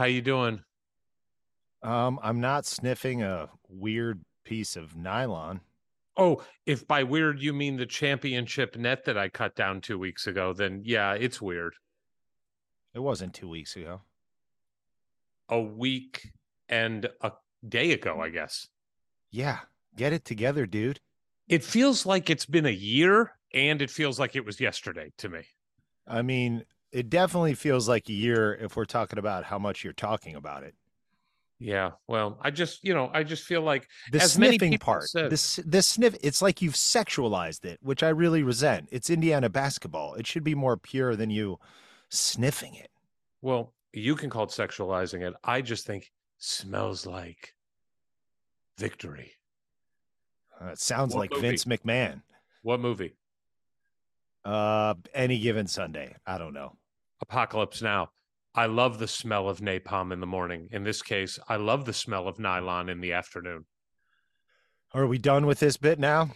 How you doing? Um, I'm not sniffing a weird piece of nylon. Oh, if by weird you mean the championship net that I cut down two weeks ago, then yeah, it's weird. It wasn't two weeks ago. A week and a day ago, I guess. Yeah, get it together, dude. It feels like it's been a year and it feels like it was yesterday to me. I mean, it definitely feels like a year if we're talking about how much you're talking about it. Yeah, well, I just, you know, I just feel like The as sniffing part, said- this the sniff, it's like you've sexualized it, which I really resent. It's Indiana basketball. It should be more pure than you sniffing it. Well, you can call it sexualizing it. I just think smells like victory. Uh, it sounds What like movie? Vince McMahon. What movie? Uh, any given Sunday. I don't know. Apocalypse Now. I love the smell of napalm in the morning. In this case, I love the smell of nylon in the afternoon. Are we done with this bit now?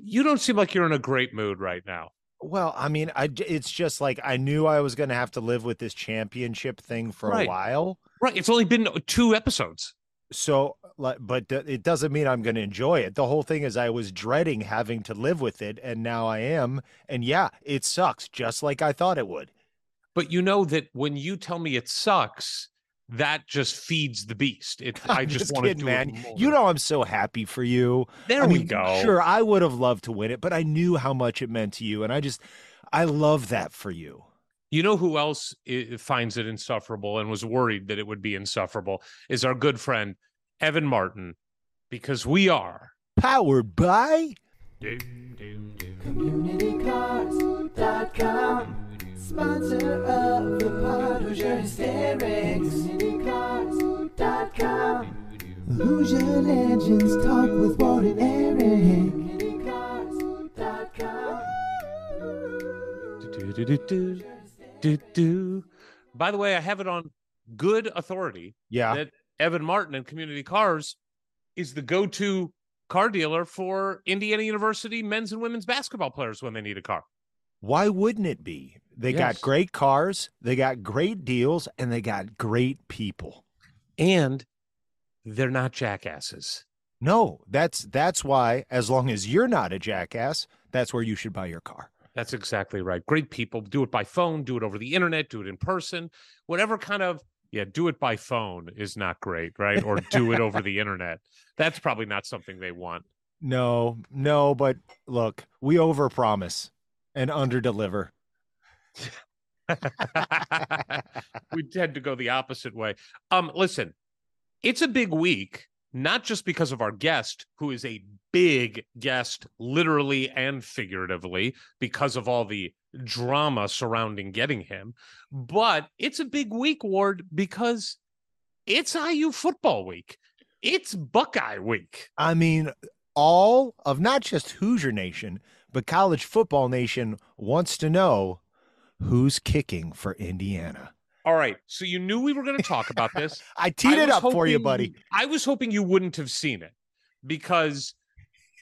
You don't seem like you're in a great mood right now. Well, I mean, I it's just like I knew I was going to have to live with this championship thing for Right. a while. Right. It's only been two episodes. So, but it doesn't mean I'm going to enjoy it. The whole thing is I was dreading having to live with it, and now I am. And yeah, it sucks, just like I thought it would. But you know that when you tell me it sucks, that just feeds the beast. It, I I'm just, want to do man. it more. You know, I'm so happy for you. There I we mean, go. Sure, I would have loved to win it, but I knew how much it meant to you, and I just, I love that for you. You know who else finds it insufferable and was worried that it would be insufferable is our good friend Evan Martin, because we are Powered by. CommunityCars.com Sponsor of the pod, Hoosier Hysterics CommunityCars.com Hoosier Legends talk with Ward and Eric CommunityCars.com Do-do-do-do. By the way, I have it on good authority Yeah. that Evan Martin and Community Cars is the go-to car dealer for Indiana University men's and women's basketball players when they need a car. Why wouldn't it be? They Yes. got great cars, they got great deals, and they got great people. And they're not jackasses. No, that's that's why as long as you're not a jackass, that's where you should buy your car. That's exactly right. Great people. Do it by phone, do it over the internet, do it in person, whatever kind of yeah, do it by phone is not great, right? Or do it over the internet. That's probably not something they want. No, no, but look, we overpromise and underdeliver. we tend to go the opposite way. Um, listen, it's a big week, not just because of our guest, who is a big guest, literally and figuratively, because of all the drama surrounding getting him, but it's a big week, Ward, because it's IU football week. It's Buckeye week. I mean, all of not just Hoosier Nation, but college football nation wants to know who's kicking for Indiana. All right. So you knew we were going to talk about this. I teed I it up for you, buddy. I was hoping you wouldn't have seen it because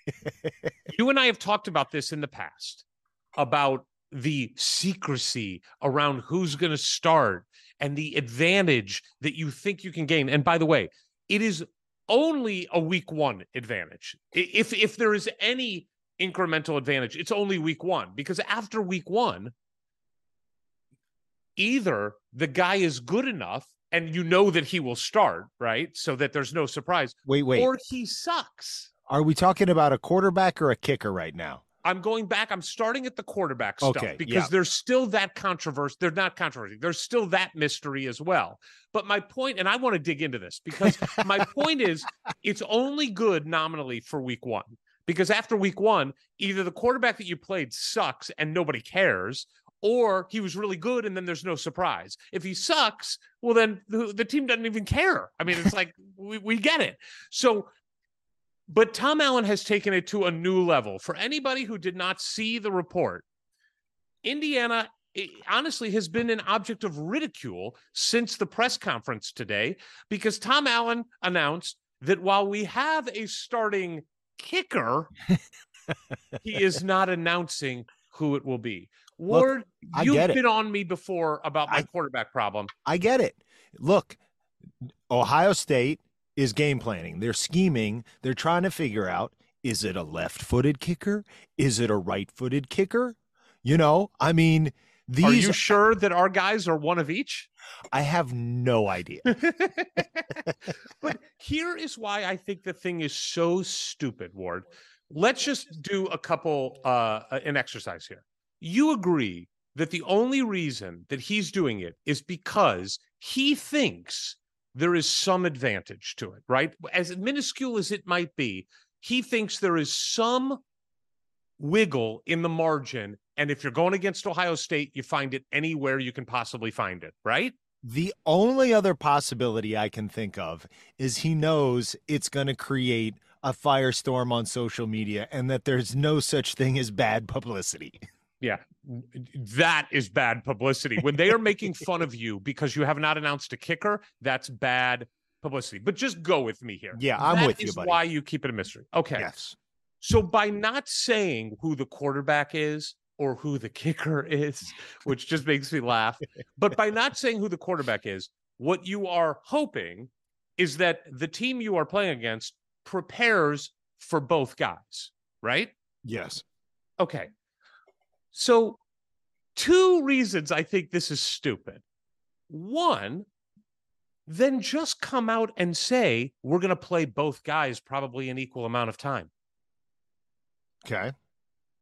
you and I have talked about this in the past about the secrecy around who's going to start and the advantage that you think you can gain. And by the way, it is only a week one advantage. If if there is any incremental advantage, it's only week one because after week one, either the guy is good enough and you know that he will start, right? So that there's no surprise, Wait, wait. or he sucks. Are we talking about a quarterback or a kicker right now? I'm going back. I'm starting at the quarterback stuff Okay, because yeah. there's still that controversy. They're not controversy. There's still that mystery as well. But my point, and I want to dig into this because my point is it's only good nominally for week one. Because after week one, either the quarterback that you played sucks and nobody cares, or he was really good and then there's no surprise. If he sucks, well, then the, the team doesn't even care. I mean, it's like we, we get it. So but Tom Allen has taken it to a new level. For anybody who did not see the report, Indiana eh, honestly has been an object of ridicule since the press conference today because Tom Allen announced that while we have a starting kicker, he is not announcing who it will be. Ward, I you've get it. been on me before about my I- quarterback problem. I get it. Look, Ohio State is game planning. They're scheming. They're trying to figure out is it a left footed kicker? Is it a right footed kicker? You know, I mean, these Are you sure that our guys are one of each? I have no idea. but here is why I think the thing is so stupid, Ward. Let's just do a couple uh an exercise here. You agree that the only reason that he's doing it is because he thinks there is some advantage to it, right? As minuscule as it might be, he thinks there is some wiggle in the margin. And if you're going against Ohio State, you find it anywhere you can possibly find it, right? The only other possibility I can think of is he knows it's going to create a firestorm on social media and that there's no such thing as bad publicity. Yeah, that is bad publicity. When they are making fun of you because you have not announced a kicker, that's bad publicity. But just go with me here. Yeah, I'm That with you, is buddy. Why you keep it a mystery? Okay. Yes. So by not saying who the quarterback is or who the kicker is, which just makes me laugh, but by not saying who the quarterback is, what you are hoping is that the team you are playing against prepares for both guys, right? Yes. Okay. So, two reasons I think this is stupid. One, then just come out and say, we're going to play both guys probably an equal amount of time. Okay.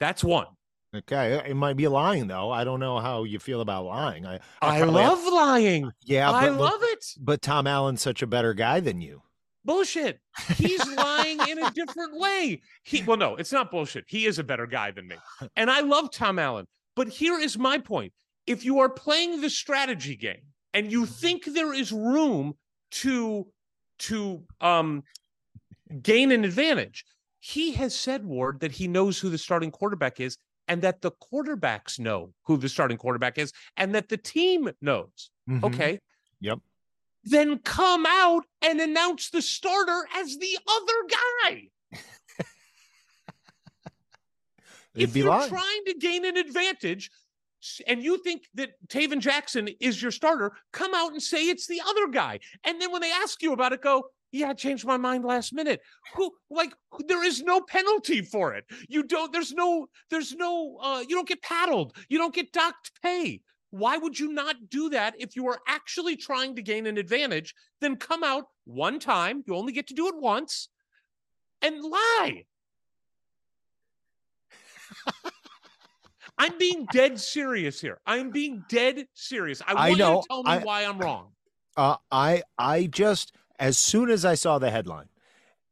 That's one. Okay. It might be lying though. I don't know how you feel about lying. I I have- love lying. yeah, I but, but- love it. but Tom Allen's such a better guy than you. Bullshit. He's lying in a different way. He well, no, it's not bullshit. He is a better guy than me. And I love Tom Allen. But here is my point. If you are playing the strategy game and you think there is room to to um gain an advantage, he has said Ward that he knows who the starting quarterback is and that the quarterbacks know who the starting quarterback is and that the team knows. Mhm. Okay. Yep. Then come out and announce the starter as the other guy. It'd if be you're lying. trying to gain an advantage and you think that Tayven Jackson is your starter, come out and say it's the other guy. And then when they ask you about it, go, yeah, I changed my mind last minute. Who like there is no penalty for it. You don't, there's no, there's no, uh, you don't get paddled, you don't get docked pay. Why would you not do that if you are actually trying to gain an advantage? Then come out one time, you only get to do it once, and lie. I'm being dead serious here. I'm being dead serious. I I want you to tell me I- why I'm wrong. Uh, I I just as soon as I saw the headline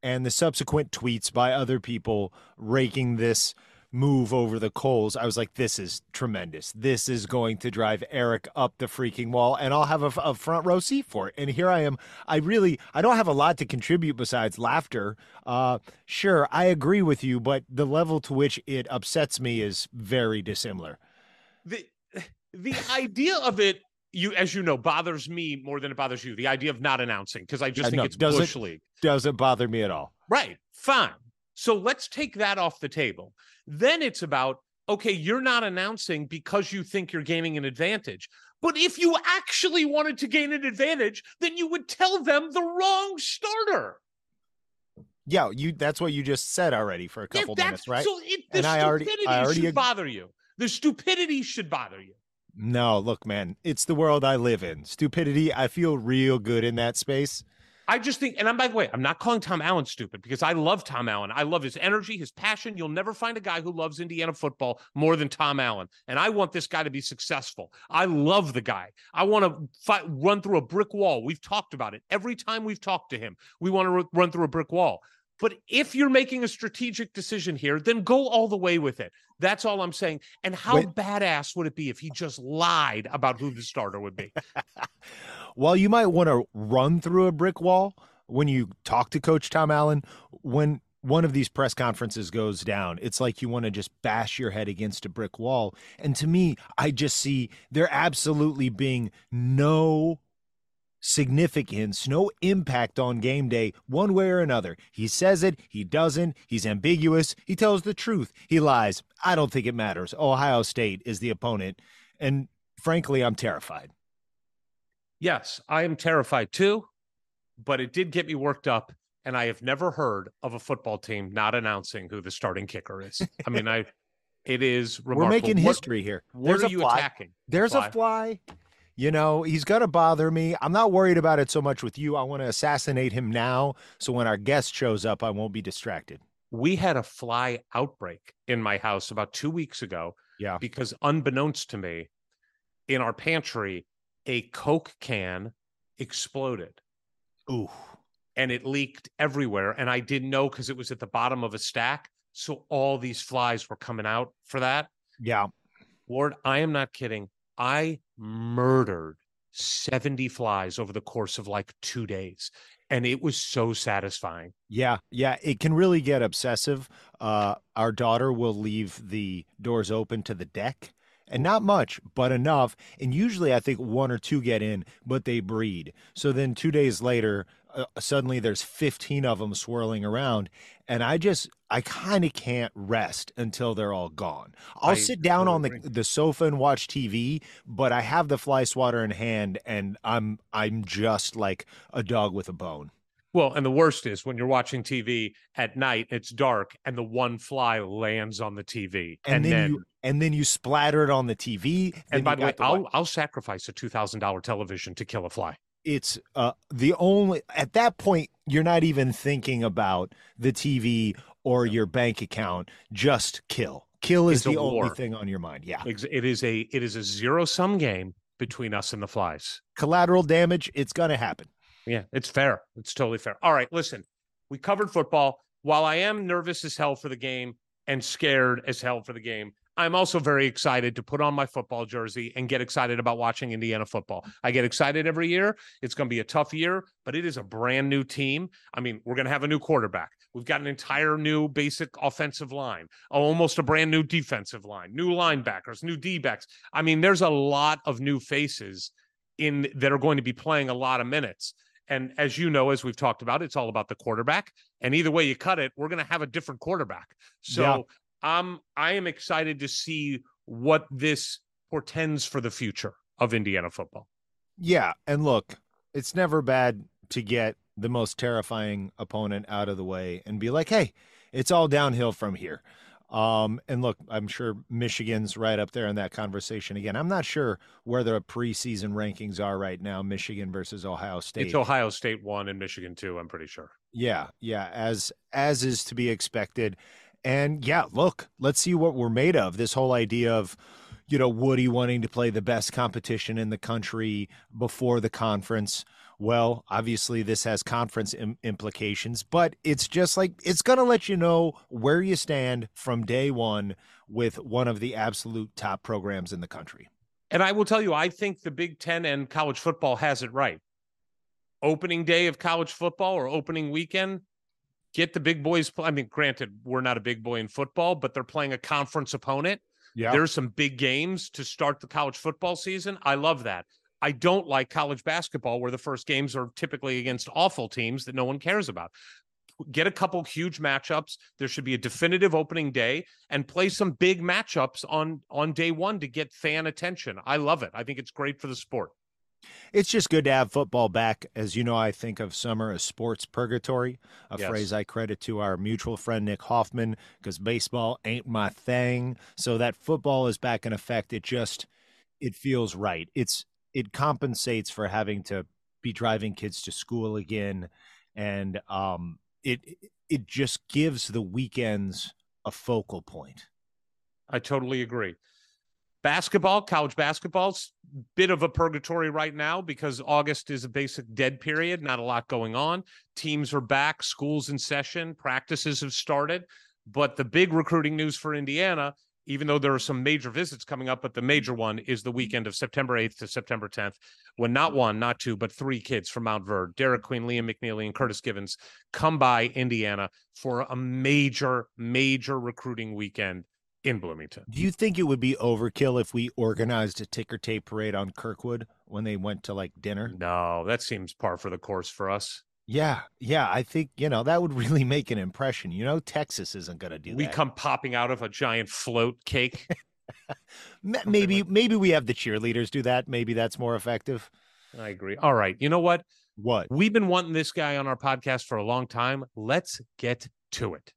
and the subsequent tweets by other people raking this move over the coals, I was like, "This is tremendous. This is going to drive Eric up the freaking wall, and I'll have a, a front row seat for it." And here I am. I really I don't have a lot to contribute besides laughter. Uh, sure, I agree with you, but the level to which it upsets me is very dissimilar. the the idea of it you as you know bothers me more than it bothers you the idea of not announcing because i just Yeah, think no, it's does it- bush league Doesn't bother me at all. right fine so let's take that off the table then it's about okay you're not announcing because you think you're gaining an advantage but if you actually wanted to gain an advantage then you would tell them the wrong starter Yeah, you. That's what you just said already for a Yeah, couple that's- minutes, right? so it, the And I already- stupidity I already should ag- bother you the stupidity should bother you No, look, man, it's the world I live in. Stupidity, I feel real good in that space. I just think, and I'm by the way, I'm not calling Tom Allen stupid because I love Tom Allen. I love his energy, his passion. You'll never find a guy who loves Indiana football more than Tom Allen. And I want this guy to be successful. I love the guy. I want to fight, run through a brick wall. We've talked about it every time we've talked to him. We want to run through a brick wall. But if you're making a strategic decision here, then go all the way with it. That's all I'm saying. And how Wait. badass would it be if he just lied about who the starter would be? well, you might want to run through a brick wall when you talk to Coach Tom Allen, when one of these press conferences goes down, it's like you want to just bash your head against a brick wall. And to me, I just see there absolutely being no significance, no impact on game day, one way or another. He says it, he doesn't, he's ambiguous, he tells the truth, he lies. I don't think it matters. Ohio State is the opponent. And frankly, I'm terrified. Yes, I am terrified too, but it did get me worked up. And I have never heard of a football team not announcing who the starting kicker is. I mean, I it is remarkable. We're making What- history here. What There's are a you fly. attacking? There's Fly. a fly. You know, he's going to bother me. I'm not worried about it so much with you. I want to assassinate him now. So when our guest shows up, I won't be distracted. We had a fly outbreak in my house about two weeks ago Yeah. because, unbeknownst to me, in our pantry, a Coke can exploded Ooh. and it leaked everywhere. And I didn't know because it was at the bottom of a stack. So all these flies were coming out for that. Yeah. Ward, I am not kidding. I murdered 70 flies over the course of like two days. And it was so satisfying. Yeah. Yeah. It can really get obsessive. Uh, our daughter will leave the doors open to the deck. And not much, but enough. And usually I think one or two get in, but they breed. So then two days later, uh, suddenly there's 15 of them swirling around. And I just, I kind of can't rest until they're all gone. I'll I sit down on the, agree. the sofa and watch TV, but I have the fly swatter in hand and I'm, I'm just like a dog with a bone. Well, and the worst is when you're watching TV at night, it's dark, and the one fly lands on the TV. And, And, then, then, you, and then you splatter it on the TV. and by the way, I'll, I'll sacrifice a $2,000 television to kill a fly. It's uh the only at that point you're not even thinking about the TV or your bank account just kill kill is It's the only thing on your mind yeah It is a it is a zero sum game between us and the flies. collateral damage it's going to happen Yeah, it's fair. It's totally fair. All right, listen, we covered football. While I am nervous as hell for the game and scared as hell for the game, I'm also very excited to put on my football jersey and get excited about watching Indiana football. I get excited every year. It's going to be a tough year, but it is a brand new team. I mean, we're going to have a new quarterback. We've got an entire new basic offensive line, almost a brand new defensive line, new linebackers, new D backs. I mean, there's a lot of new faces in that are going to be playing a lot of minutes. And as you know, as we've talked about, it's all about the quarterback. And either way you cut it, we're going to have a different quarterback. So Yeah. Um, I am excited to see what this portends for the future of Indiana football. yeah and look it's never bad to get the most terrifying opponent out of the way and be like hey it's all downhill from here um and look i'm sure michigan's right up there in that conversation again i'm not sure where the preseason rankings are right now michigan versus ohio state It's Ohio State one and Michigan two, I'm pretty sure. Yeah, yeah, as as is to be expected. And yeah, look, let's see what we're made of. This whole idea of, you know, Woody wanting to play the best competition in the country before the conference. Well, obviously this has conference Im- implications, but it's just like it's going to let you know where you stand from day 1 with one of the absolute top programs in the country. And I will tell you, I think the Big Ten and college football has it right. Opening day of college football or opening weekend, get the big boys. Play. I mean, granted, we're not a big boy in football, but they're playing a conference opponent. Yeah. There's some big games to start the college football season. I love that. I don't like college basketball where the first games are typically against awful teams that no one cares about. Get a couple huge matchups. There should be a definitive opening day and play some big matchups on on day 1 to get fan attention. I love it. I think it's great for the sport. It's just good to have football back. As you know, I think of summer as sports purgatory, a Yes. phrase I credit to our mutual friend Nick Hoffman, because baseball ain't my thing. So that football is back in effect. It just it feels right. It's it compensates for having to be driving kids to school again, and um, it it just gives the weekends a focal point. I totally agree. Basketball, college basketball's bit of a purgatory right now because August is a basic dead period, not a lot going on. Teams are back, schools in session, practices have started. But the big recruiting news for Indiana, even though there are some major visits coming up, but the major one is the weekend of September 8th to September 10th, when not one, not two, but three kids from Montverde, Derek Queen, Liam McNeeley, and Curtis Givens come by Indiana for a major, major recruiting weekend in Bloomington. Do you think it would be overkill if we organized a ticker tape parade on Kirkwood when they went to like dinner? No, that seems par for the course for us. Yeah, yeah, I think you know that would really make an impression. You know, Texas isn't going to do We that. We come popping out of a giant float cake. Maybe, maybe we have the cheerleaders do that. Maybe that's more effective. I agree. All right. You know what? What? We've been wanting this guy on our podcast for a long time. Let's get to it.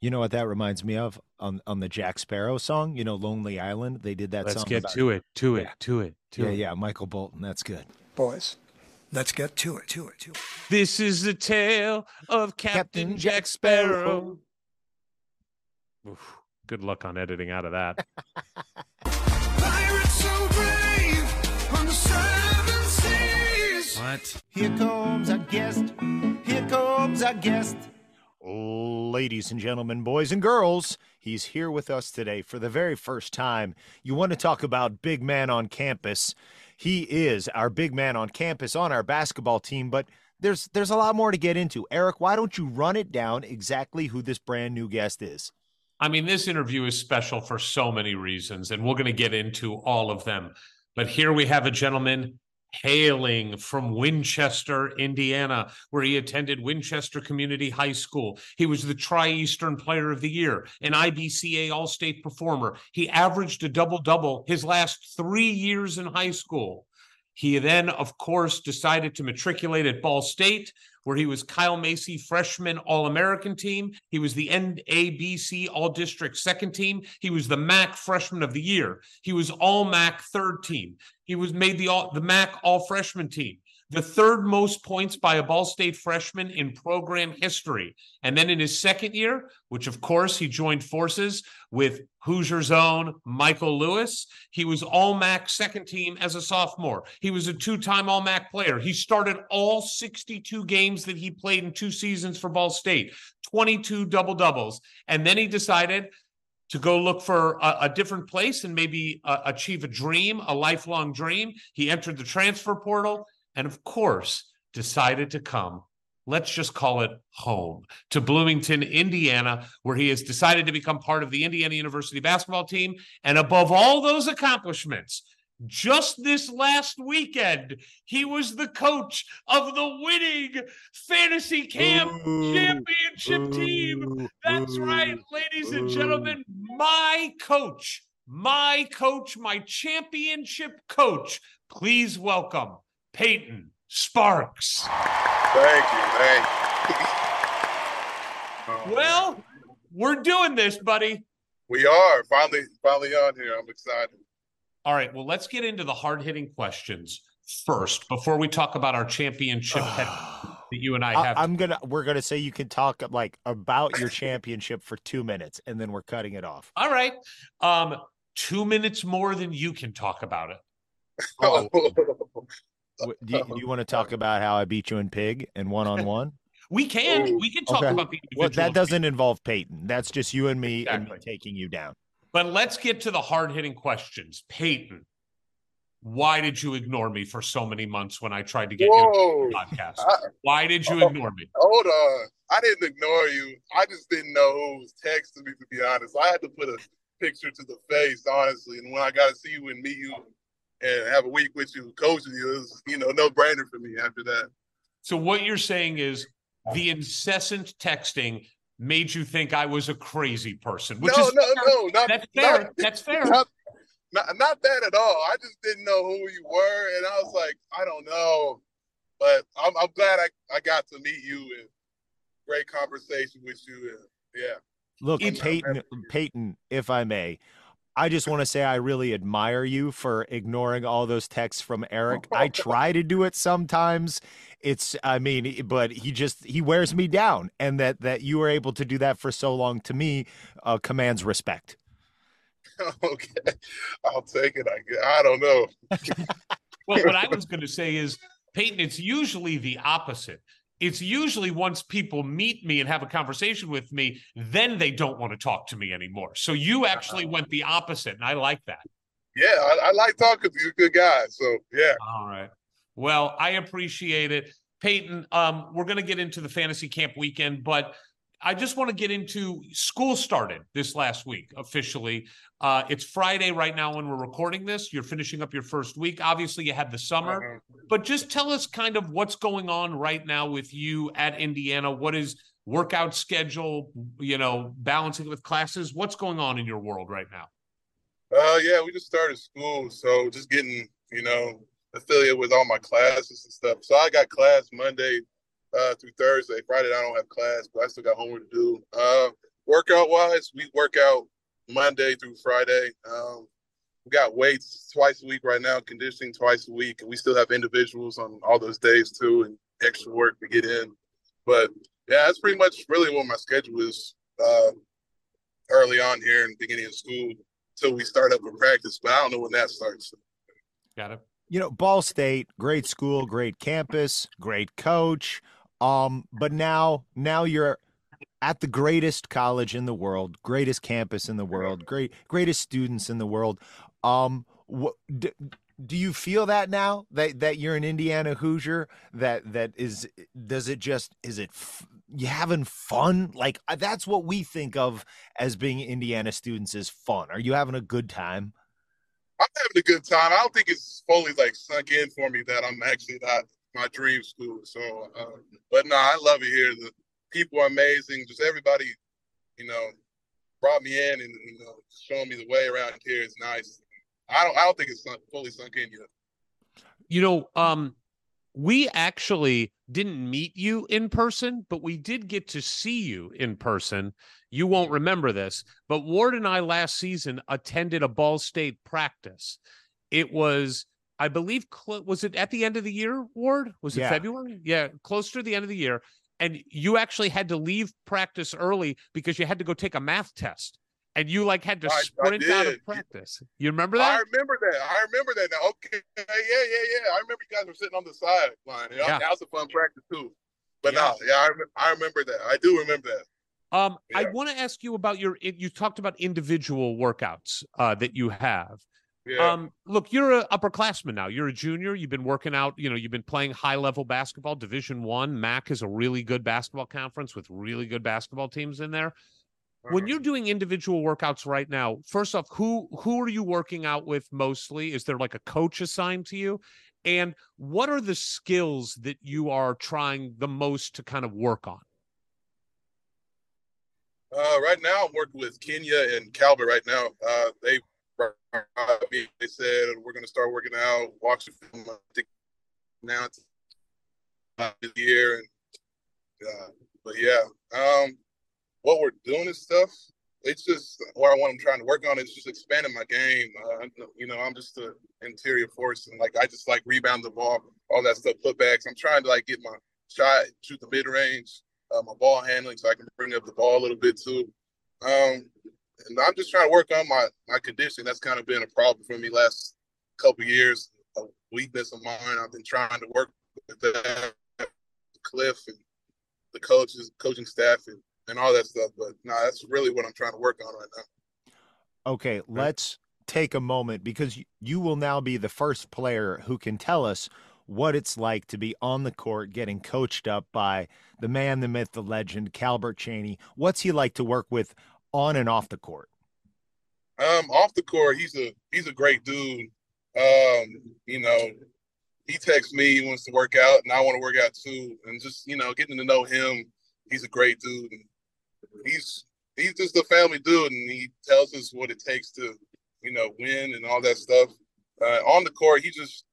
You know what that reminds me of on on the Jack Sparrow song? You know, Lonely Island. They did that Let's song. get about- to it, to it, Yeah. to it, to Yeah, it. yeah, Michael Bolton. That's good. Boys, let's get to it, to it, to it. This is the tale of Captain, Captain Jack Jack Sparrow. Oof, good luck on editing out of that. Pirates so brave on the seven seas. What? Here comes our guest. Here comes our guest. Ladies and gentlemen, boys and girls, he's here with us today for the very first time. You want to talk about big man on campus? He is our big man on campus on our basketball team, but there's there's a lot more to get into. Eric, why don't you run it down exactly who this brand new guest is? I mean, this interview is special for so many reasons, and we're going to get into all of them. But here we have a gentleman hailing from Winchester, Indiana, where he attended Winchester Community High School. He was the Tri Eastern Player of the Year, an IBCA All State performer. He averaged a double double his last three years in high school. He then, of course, decided to matriculate at Ball State, where he was Kyle Macy freshman All American team. He was the NABC All District second team. He was the MAC freshman of the year. He was All MAC third team. He was made the all, the MAC All Freshman team. The third most points by a Ball State freshman in program history. And then in his second year, which of course he joined forces with Hoosier's own Michael Lewis, he was All MAC second team as a sophomore. He was a two time All MAC player. He started all 62 games that he played in two seasons for Ball State, 22 double doubles. And then he decided to go look for a, a different place and maybe uh, achieve a dream, a lifelong dream. He entered the transfer portal and, of course, decided to come. Let's just call it home to Bloomington, Indiana, where he has decided to become part of the Indiana University basketball team. And above all those accomplishments, just this last weekend, he was the coach of the winning fantasy camp championship team. That's right, ladies and gentlemen. My coach, my coach, my championship coach. Please welcome Payton Sparks. Thank you, thank you. Well, we're doing this, buddy. we are finally finally on here. I'm excited. All right. Well, let's get into the hard hitting questions first before we talk about our championship head that you and I have. I, am gonna we're gonna say you can talk like about your championship for two minutes, and then we're cutting it off. All right. Um, two minutes more than you can talk about it. Oh. W- Do you, do you want to talk about how I beat you in pig and one on one? We can. Oh, We can talk okay. about the individual. Well, that doesn't involve Payton. That's just you and me and me taking you down. But let's get to the hard hitting questions. Payton, why did you ignore me for so many months when I tried to get you Whoa! on the podcast? I- Why did you Oh. ignore me? Hold on. I didn't ignore you. I just didn't know who was texting me. To be honest, I had to put a picture to the face, honestly. And when I got to see you and meet you and have a week with you, coaching you, it was you know no brainer for me after that. So what you're saying is the incessant texting made you think I was a crazy person, which no, is no, no, not that's fair. Not, that's fair. Not, not, not that at all. I just didn't know who you were, and I was like, I don't know. But I'm, I'm glad I, I got to meet you and great conversation with you. And yeah, Look, Payton, Payton, if I may, I just want to say I really admire you for ignoring all those texts from Eric. I try to do it sometimes. It's I mean, but he just he wears me down and that that you were able to do that for so long to me uh, commands respect. okay, I'll take it. I guess. I don't know. Well, what I was going to say is, Payton, it's usually the opposite. It's usually once people meet me and have a conversation with me, then they don't want to talk to me anymore. So you actually went the opposite, and I like that. Yeah, I, I like talking to you. Good guy. So yeah. All right. Well, I appreciate it. Payton, um, we're going to get into the fantasy camp weekend, but I just want to get into school started this last week officially. Uh, it's Friday right now when we're recording this. You're finishing up your first week. Obviously, you had the summer, but just tell us kind of what's going on right now with you at Indiana. What is workout schedule? You know, balancing with classes. What's going on in your world right now? Uh, yeah, we just started school, so just getting you know affiliated with all my classes and stuff. So I got class Monday uh, through Thursday. Friday I don't have class, but I still got homework to do. Uh, workout wise, we work out Monday through Friday. Um, we got weights twice a week right now, conditioning twice a week, and we still have individuals on all those days too, and extra work to get in. But yeah, that's pretty much really what my schedule is uh, early on here in the beginning of school until we start up with practice. But I don't know when that starts. Got it. You know, Ball State, great school, great campus, great coach. Um, but now, now you're at the greatest college in the world, greatest campus in the world, great, greatest students in the world. Um, what do, do you feel that now that that you're an Indiana Hoosier? That that is, does it just is it you having fun? Like uh, that's what we think of as being Indiana students is fun. Are you having a good time? I'm having a good time. I don't think it's fully like sunk in for me that I'm actually not my dream school. So, uh, but no, I love it here. The people are amazing. Just everybody, you know, brought me in and you know showing me the way around here is nice. I don't I don't think it's fully sunk in yet. You know, um, we actually didn't meet you in person, but we did get to see you in person. You won't remember this, but Ward and I last season attended a Ball State practice. It was, I believe, cl- was it at the end of the year, Ward? Was it Yeah. February? Yeah, close to the end of the year. And you actually had to leave practice early because you had to go take a math test. And you like had to I- I sprint out of practice. You remember that? I remember that. I remember that now. Okay, yeah, yeah, yeah. I remember you guys were sitting on the sideline. Yeah, Yeah. that was a fun practice too. But Yeah. no, yeah, I, rem- I remember that. I do remember that. Um, I want to ask you about your. You talked about individual workouts uh, that you have. Yeah. Um, look, you're a upperclassman now. You're a junior. You've been working out. You know, you've been playing high level basketball. Division One. MAC is a really good basketball conference with really good basketball teams in there. When Uh-huh. you're doing individual workouts right now, first off, who who are you working out with mostly? Is there like a coach assigned to you? And what are the skills that you are trying the most to kind of work on? Uh, right now, I'm working with Kenya and Calbert. Right now, uh, they they said we're going to start working out, watching film. Now this year, and uh, but yeah, um, what we're doing is stuff. It's just what I want. I'm trying to work on is just expanding my game. Uh, you know, I'm just an interior force, and like I just like rebound the ball, all that stuff, putbacks. I'm trying to like get my shot, shoot the mid range, uh, my ball handling, so I can bring up the ball a little bit too. Um, and I'm just trying to work on my my condition. That's kind of been a problem for me last couple years, a weakness of mine. I've been trying to work with that, Cliff and the coaches, coaching staff, and, and all that stuff. But no, that's really what I'm trying to work on right now. Okay, let's take a moment because you, you will now be the first player who can tell us what it's like to be on the court getting coached up by the man, the myth, the legend, Calbert Cheaney. What's he like to work with on and off the court? Um, off the court, he's a he's a great dude. Um, you know, he texts me, he wants to work out, and I want to work out too. And just you know, getting to know him, he's a great dude. And he's he's just a family dude, and he tells us what it takes to you know win and all that stuff. Uh, on the court, he just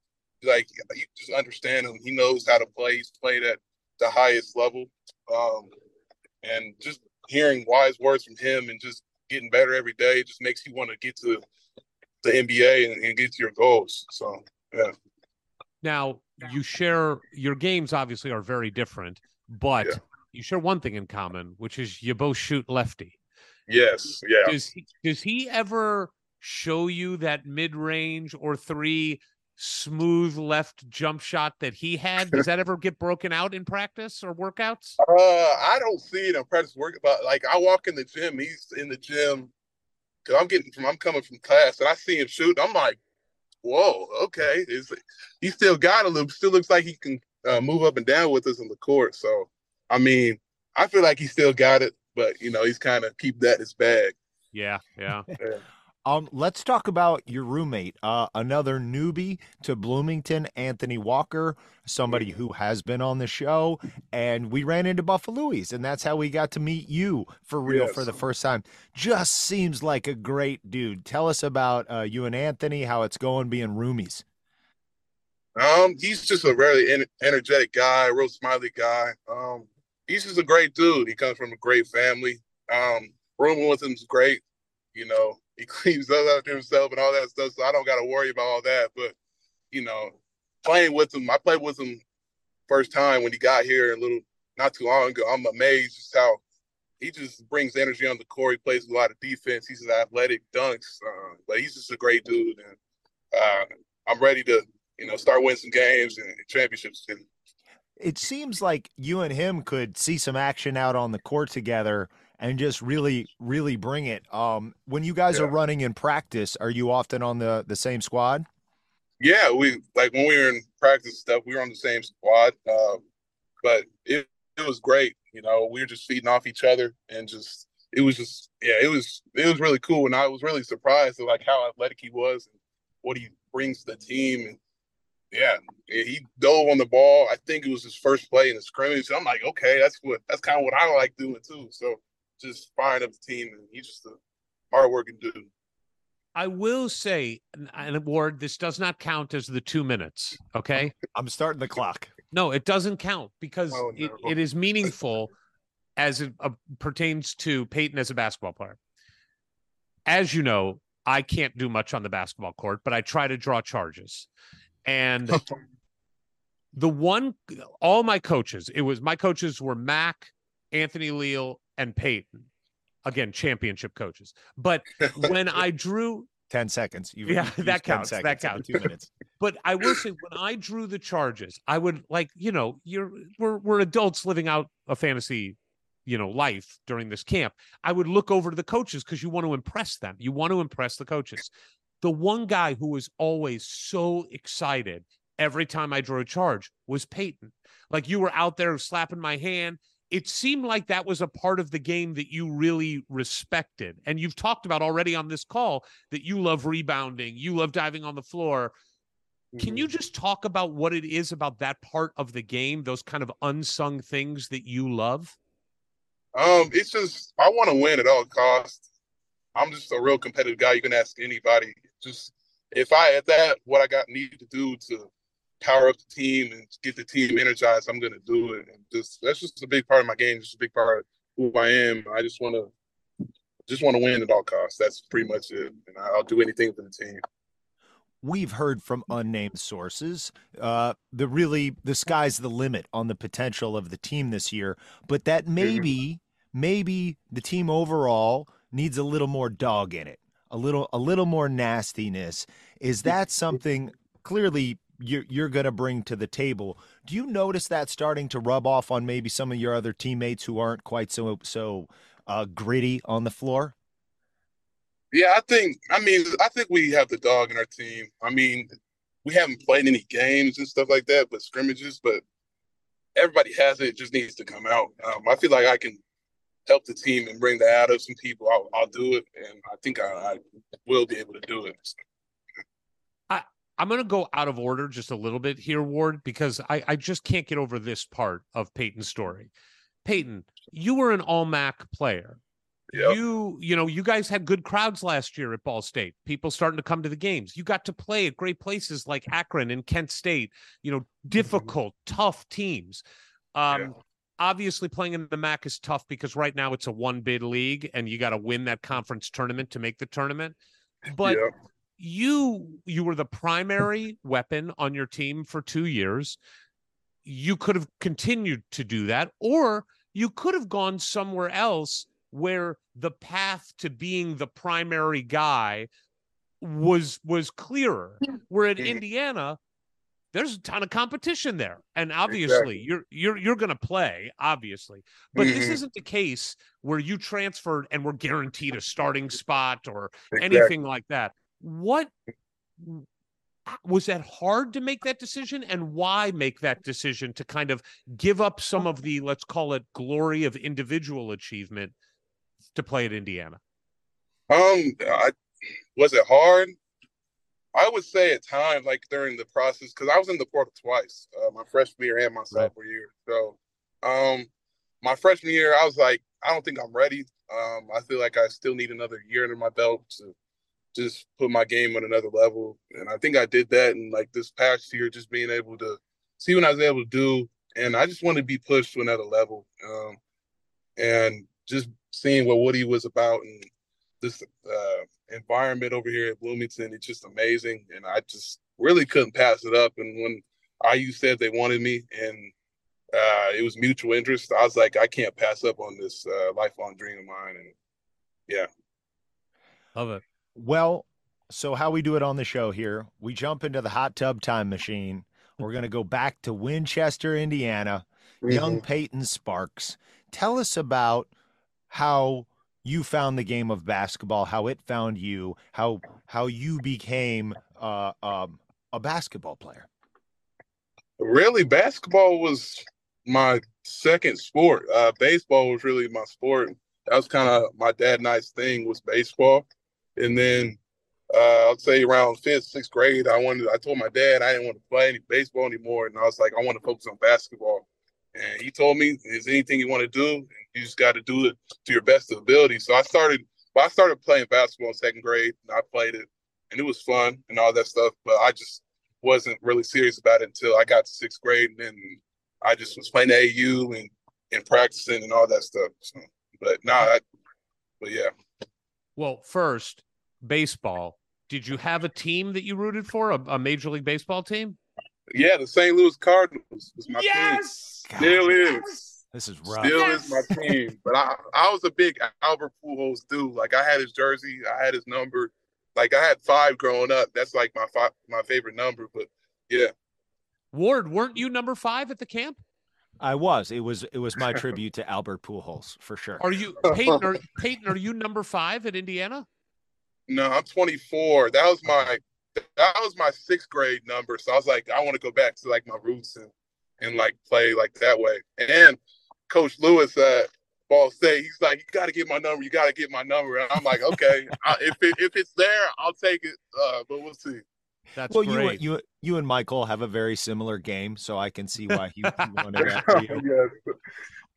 like you just understand him. He knows how to play. He's played at the highest level, um, and just hearing wise words from him and just getting better every day. It just makes you want to get to the NBA and, and get to your goals. So yeah. Now, you share your games obviously are very different, but Yeah. you share one thing in common, which is you both shoot lefty. Yes, yeah. Does he, does he ever show you that mid range or three smooth left jump shot that he had? Does that ever get broken out in practice or workouts? Uh, I don't see it in practice work, but like I walk in the gym, he's in the gym because I'm getting from I'm coming from class and I see him shoot. I'm like, whoa, okay. It's, he still got a little, still looks like he can uh, move up and down with us on the court. So, I mean, I feel like he still got it, but you know, he's kind of keep that in his bag. Yeah, yeah. Um, let's talk about your roommate, uh, another newbie to Bloomington, Anthony Walker, somebody who has been on the show, and we ran into Buffalouie's, and that's how we got to meet you for real for the first time. Just seems like a great dude. Tell us about uh, you and Anthony, how it's going being roomies. Um, he's just a really en- energetic guy, real smiley guy. Um, he's just a great dude. He comes from a great family. Um, rooming with him's great. You know, he cleans up after himself and all that stuff, so I don't got to worry about all that. But you know, playing with him, I played with him first time when he got here a little not too long ago. I'm amazed just how he just brings energy on the court. He plays a lot of defense. He's an athletic dunks, uh, but he's just a great dude. And uh, I'm ready to you know, start winning some games and championships. And It seems like you and him could see some action out on the court together and just really, really bring it. Um, when you guys are running in practice, are you often on the the same squad? yeah, we like when we were in practice stuff, we were on the same squad. Um, but it it was great. You know, we were just feeding off each other and just it was just yeah, it was it was really cool. And I was really surprised at like how athletic he was and what he brings to the team. And yeah, he dove on the ball. I think it was his first play in the scrimmage. I'm like, okay, that's what that's kind of what I like doing too. So just firing up the team, and he's just a hardworking dude. I will say, and- and Ward, this does not count as the two minutes. Okay. I'm starting the clock. No, it doesn't count because Oh, it, it is meaningful as it uh, pertains to Payton as a basketball player. As you know, I can't do much on the basketball court, but I try to draw charges. And the one, all my coaches, it was my coaches were Mac, Anthony Leal, and Payton. Again, championship coaches. But when I drew 10 seconds. You've, Yeah, used that 10 counts, that seconds of the counts. Two minutes. but I will say when I drew the charges, I would like, you know, you're we're we're adults living out a fantasy, you know, life during this camp. I would look over to the coaches because you want to impress them. You want to impress the coaches. The one guy who was always so excited every time I drew a charge was Payton. Like you were out there slapping my hand. It seemed like that was a part of the game that you really respected. And you've talked about already on this call that you love rebounding, you love diving on the floor. Can you just talk about what it is about that part of the game, those kind of unsung things that you love? Um, it's just I want to win at all costs. I'm just a real competitive guy. You can ask anybody. Just if I at that what I got need to do to power up the team and get the team energized, I'm gonna do it. And just that's just a big part of my game. Just a big part of who I am. I just want to just want to win at all costs. That's pretty much it. And I'll do anything for the team. We've heard from unnamed sources. Uh, the really the sky's the limit on the potential of the team this year, but that maybe maybe the team overall needs a little more dog in it, a little a little more nastiness. Is that something clearly you're you're going to bring to the table? Do you notice that starting to rub off on maybe some of your other teammates who aren't quite so so uh, gritty on the floor? Yeah, I think. I mean, I think we have the dog in our team. I mean, we haven't played any games and stuff like that, but scrimmages. But everybody has it. it just needs to come out. Um, I feel like I can help the team and bring that out of some people. I'll, I'll do it, and I think I, I will be able to do it. I'm going to go out of order just a little bit here, Ward, because I, I just can't get over this part of Payton's story. Payton, you were an all MAC player. Yep. You, you know, you guys had good crowds last year at Ball State. People starting to come to the games. You got to play at great places like Akron and Kent State. You know, difficult, tough teams. Um, obviously playing in the MAC is tough because right now it's a one bid league and you got to win that conference tournament to make the tournament. But Yeah. You you were the primary weapon on your team for 2 years. You could have continued to do that or you could have gone somewhere else where the path to being the primary guy was was clearer. Where at. Indiana there's a ton of competition there and obviously Exactly. you're you're you're going to play obviously but this Mhm. isn't the case where you transferred and were guaranteed a starting spot or Exactly. anything like that what was that hard to make that decision and why make that decision to kind of give up some of the let's call it glory of individual achievement to play at indiana Um, I, was it hard? I would say at times, like during the process, because I was in the portal twice, uh, my freshman year and my sophomore year. So, um, my freshman year, I was like, I don't think I'm ready. Um, I feel like I still need another year under my belt to just put my game on another level, and I think I did that. And like this past year, just being able to see what I was able to do, and I just wanted to be pushed to another level. Um, and just seeing what Woody was about and this uh, environment over here at Bloomington, it's just amazing. And I just really couldn't pass it up. And when IU said they wanted me and uh, it was mutual interest, I was like, I can't pass up on this uh, lifelong dream of mine. And yeah. love it Well, so how we do it on the show here, we jump into the hot tub time machine. We're going to go back to Winchester, Indiana. Young Payton Sparks. Tell us about how you found the game of basketball, how it found you, how how you became uh, um, a basketball player. really basketball was my second sport uh baseball was really my sport that was kind of my dad and i's thing was baseball and then uh i'll say around fifth sixth grade i wanted i told my dad i didn't want to play any baseball anymore and i was like i want to focus on basketball. And he told me is anything you want to do? You just got to do it to your best ability. So i started well, i started playing basketball in second grade and i played it and it was fun and all that stuff but i just wasn't really serious about it until I got to sixth grade, and then I just was playing AAU and and practicing and all that stuff. So, but nah, I, but yeah, well first baseball did you have a team that you rooted for a, a major league baseball team yeah, the St. Louis Cardinals was my team. Still is, This is rough. still is my team. But I I was a big Albert Pujols dude. Like I had his jersey, I had his number. Like I had five growing up. That's like my five, my favorite number. But yeah, ward weren't you number five at the camp I was. It was it was my tribute to Albert Pujols for sure. are you payton are, payton are you number five at indiana No, I'm 24. That was my that was my sixth grade number. So I was like, I want to go back to like my roots and and like play like that way. And Coach Lewis at Ball State, he's like, you got to get my number. You got to get my number. And I'm like, okay, I, if it, if it's there, I'll take it. Uh, but we'll see. That's well, you great you you and Michael have a very similar game, so I can see why he, he wanted that for you. yes.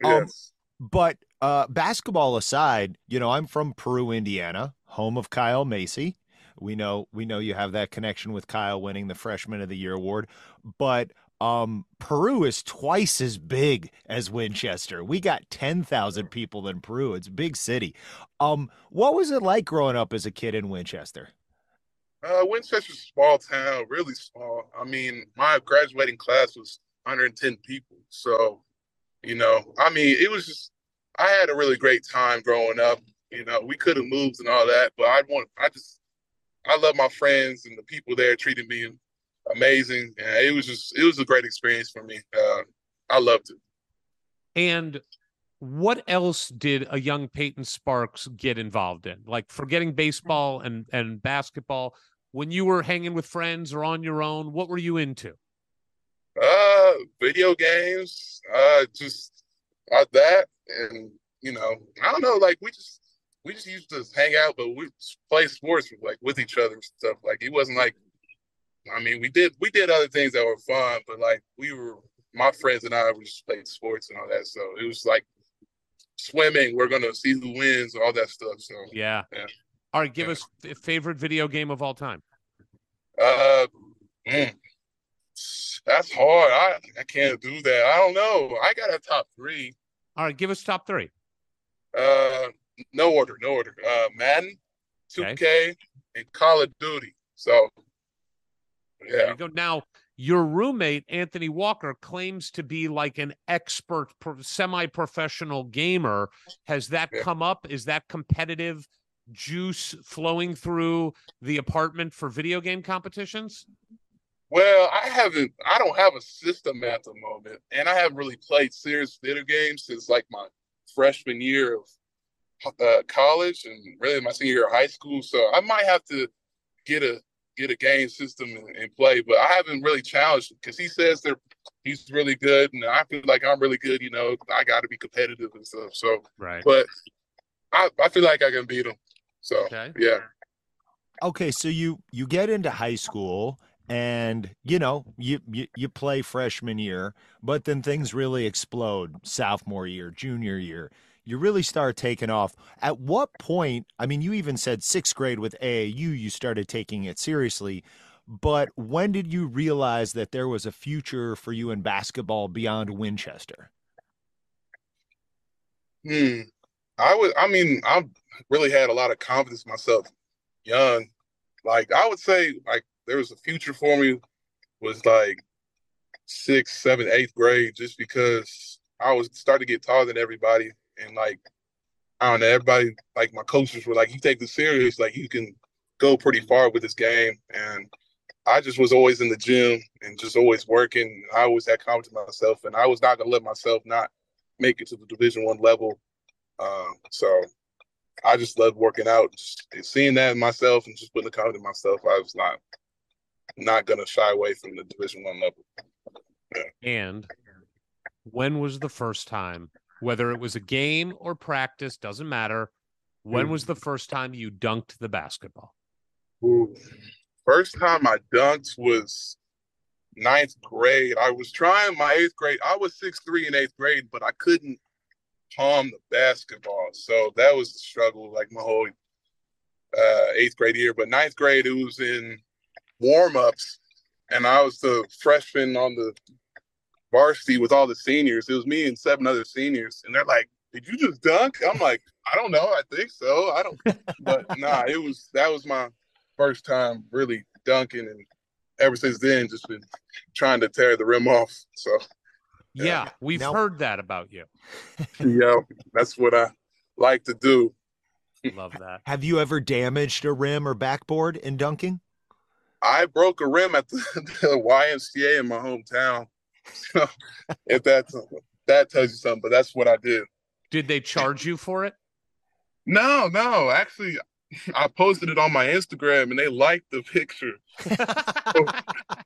Um, Yes. But uh, basketball aside, you know, I'm from Peru, Indiana, home of Kyle Macy. We know we know you have that connection with Kyle winning the Freshman of the Year award, but um, Peru is twice as big as Winchester. We got ten thousand people in Peru. It's a big city. Um, what was it like growing up as a kid in Winchester? Uh, Winchester's a small town, really small. I mean, my graduating class was 110 people. So, you know, I mean, it was just, I had a really great time growing up. You know, we could have moved and all that, but I want, I just, I love my friends and the people there treated me amazing. And it was just, it was a great experience for me. Uh, I loved it. And what else did a young Payton Sparks get involved in? Like forgetting baseball and and basketball. When you were hanging with friends or on your own, what were you into? Uh, video games, uh, just uh, that, and you know, I don't know, like we just we just used to hang out, but we play sports like with each other and stuff. Like it wasn't like, I mean, we did we did other things that were fun, but like we were my friends and I we just played sports and all that. So it was like swimming. We're gonna see who wins, all that stuff. So Yeah. Yeah. All right, give Yeah. us f- favorite video game of all time. Uh, mm. That's hard. I I can't do that. I don't know. I got a top three. All right, give us top three. Uh, no order, no order. Uh, Madden, 2K, and Call of Duty. So, There yeah. you go. Now, your roommate Anthony Walker claims to be like an expert, pro- semi-professional gamer. Has that Yeah. come up? Is that competitive juice flowing through the apartment for video game competitions? Well, I haven't. I don't have a system at the moment, and I haven't really played serious video games since like my freshman year of uh, college, and really my senior year of high school. So I might have to get a get a game system and, and play, but I haven't really challenged because he says they're he's really good, and I feel like I'm really good. You know, I got to be competitive and stuff. So, Right. but I I feel like I can beat him. So Okay. yeah. Okay, so you you get into high school and you know you, you you play freshman year, but then things really explode sophomore year, junior year. You really start taking off. At what point? I mean, you even said sixth grade with AAU, you started taking it seriously. But when did you realize that there was a future for you in basketball beyond Winchester? Hmm. I would. I mean, I really had a lot of confidence in myself young. Like I would say, like there was a future for me was like sixth, seventh, eighth grade, just because I was starting to get taller than everybody, and like I don't know, everybody like my coaches were like, "You take this serious, like you can go pretty far with this game." And I just was always in the gym and just always working. I always had confidence in myself, and I was not gonna let myself not make it to the Division One level. Um, so I just loved working out, just seeing that in myself, and just putting the confidence in myself. I was not not gonna shy away from the Division One level. And when was the first time, whether it was a game or practice, doesn't matter. When was the hmm. first time you dunked the basketball? Ooh. First time I dunked was ninth grade. I was trying my eighth grade. I was six three in eighth grade, but I couldn't palm the basketball. So that was the struggle, like my whole uh, eighth grade year. But ninth grade, it was in warm ups, and I was the freshman on the varsity with all the seniors. It was me and seven other seniors, and they're like, "Did you just dunk?" I'm like, "I don't know. I think so. I don't." But nah, it was that was my first time really dunking, and ever since then, just been trying to tear the rim off. So Yeah, Yeah. we've Now- heard that about you. yeah, that's what I like to do. Love that. Have you ever damaged a rim or backboard in dunking? I broke a rim at the, the YMCA in my hometown. So if that's that tells you something, but that's what I did. Did they charge you for it? No, no, actually, I posted it on my Instagram and they liked the picture.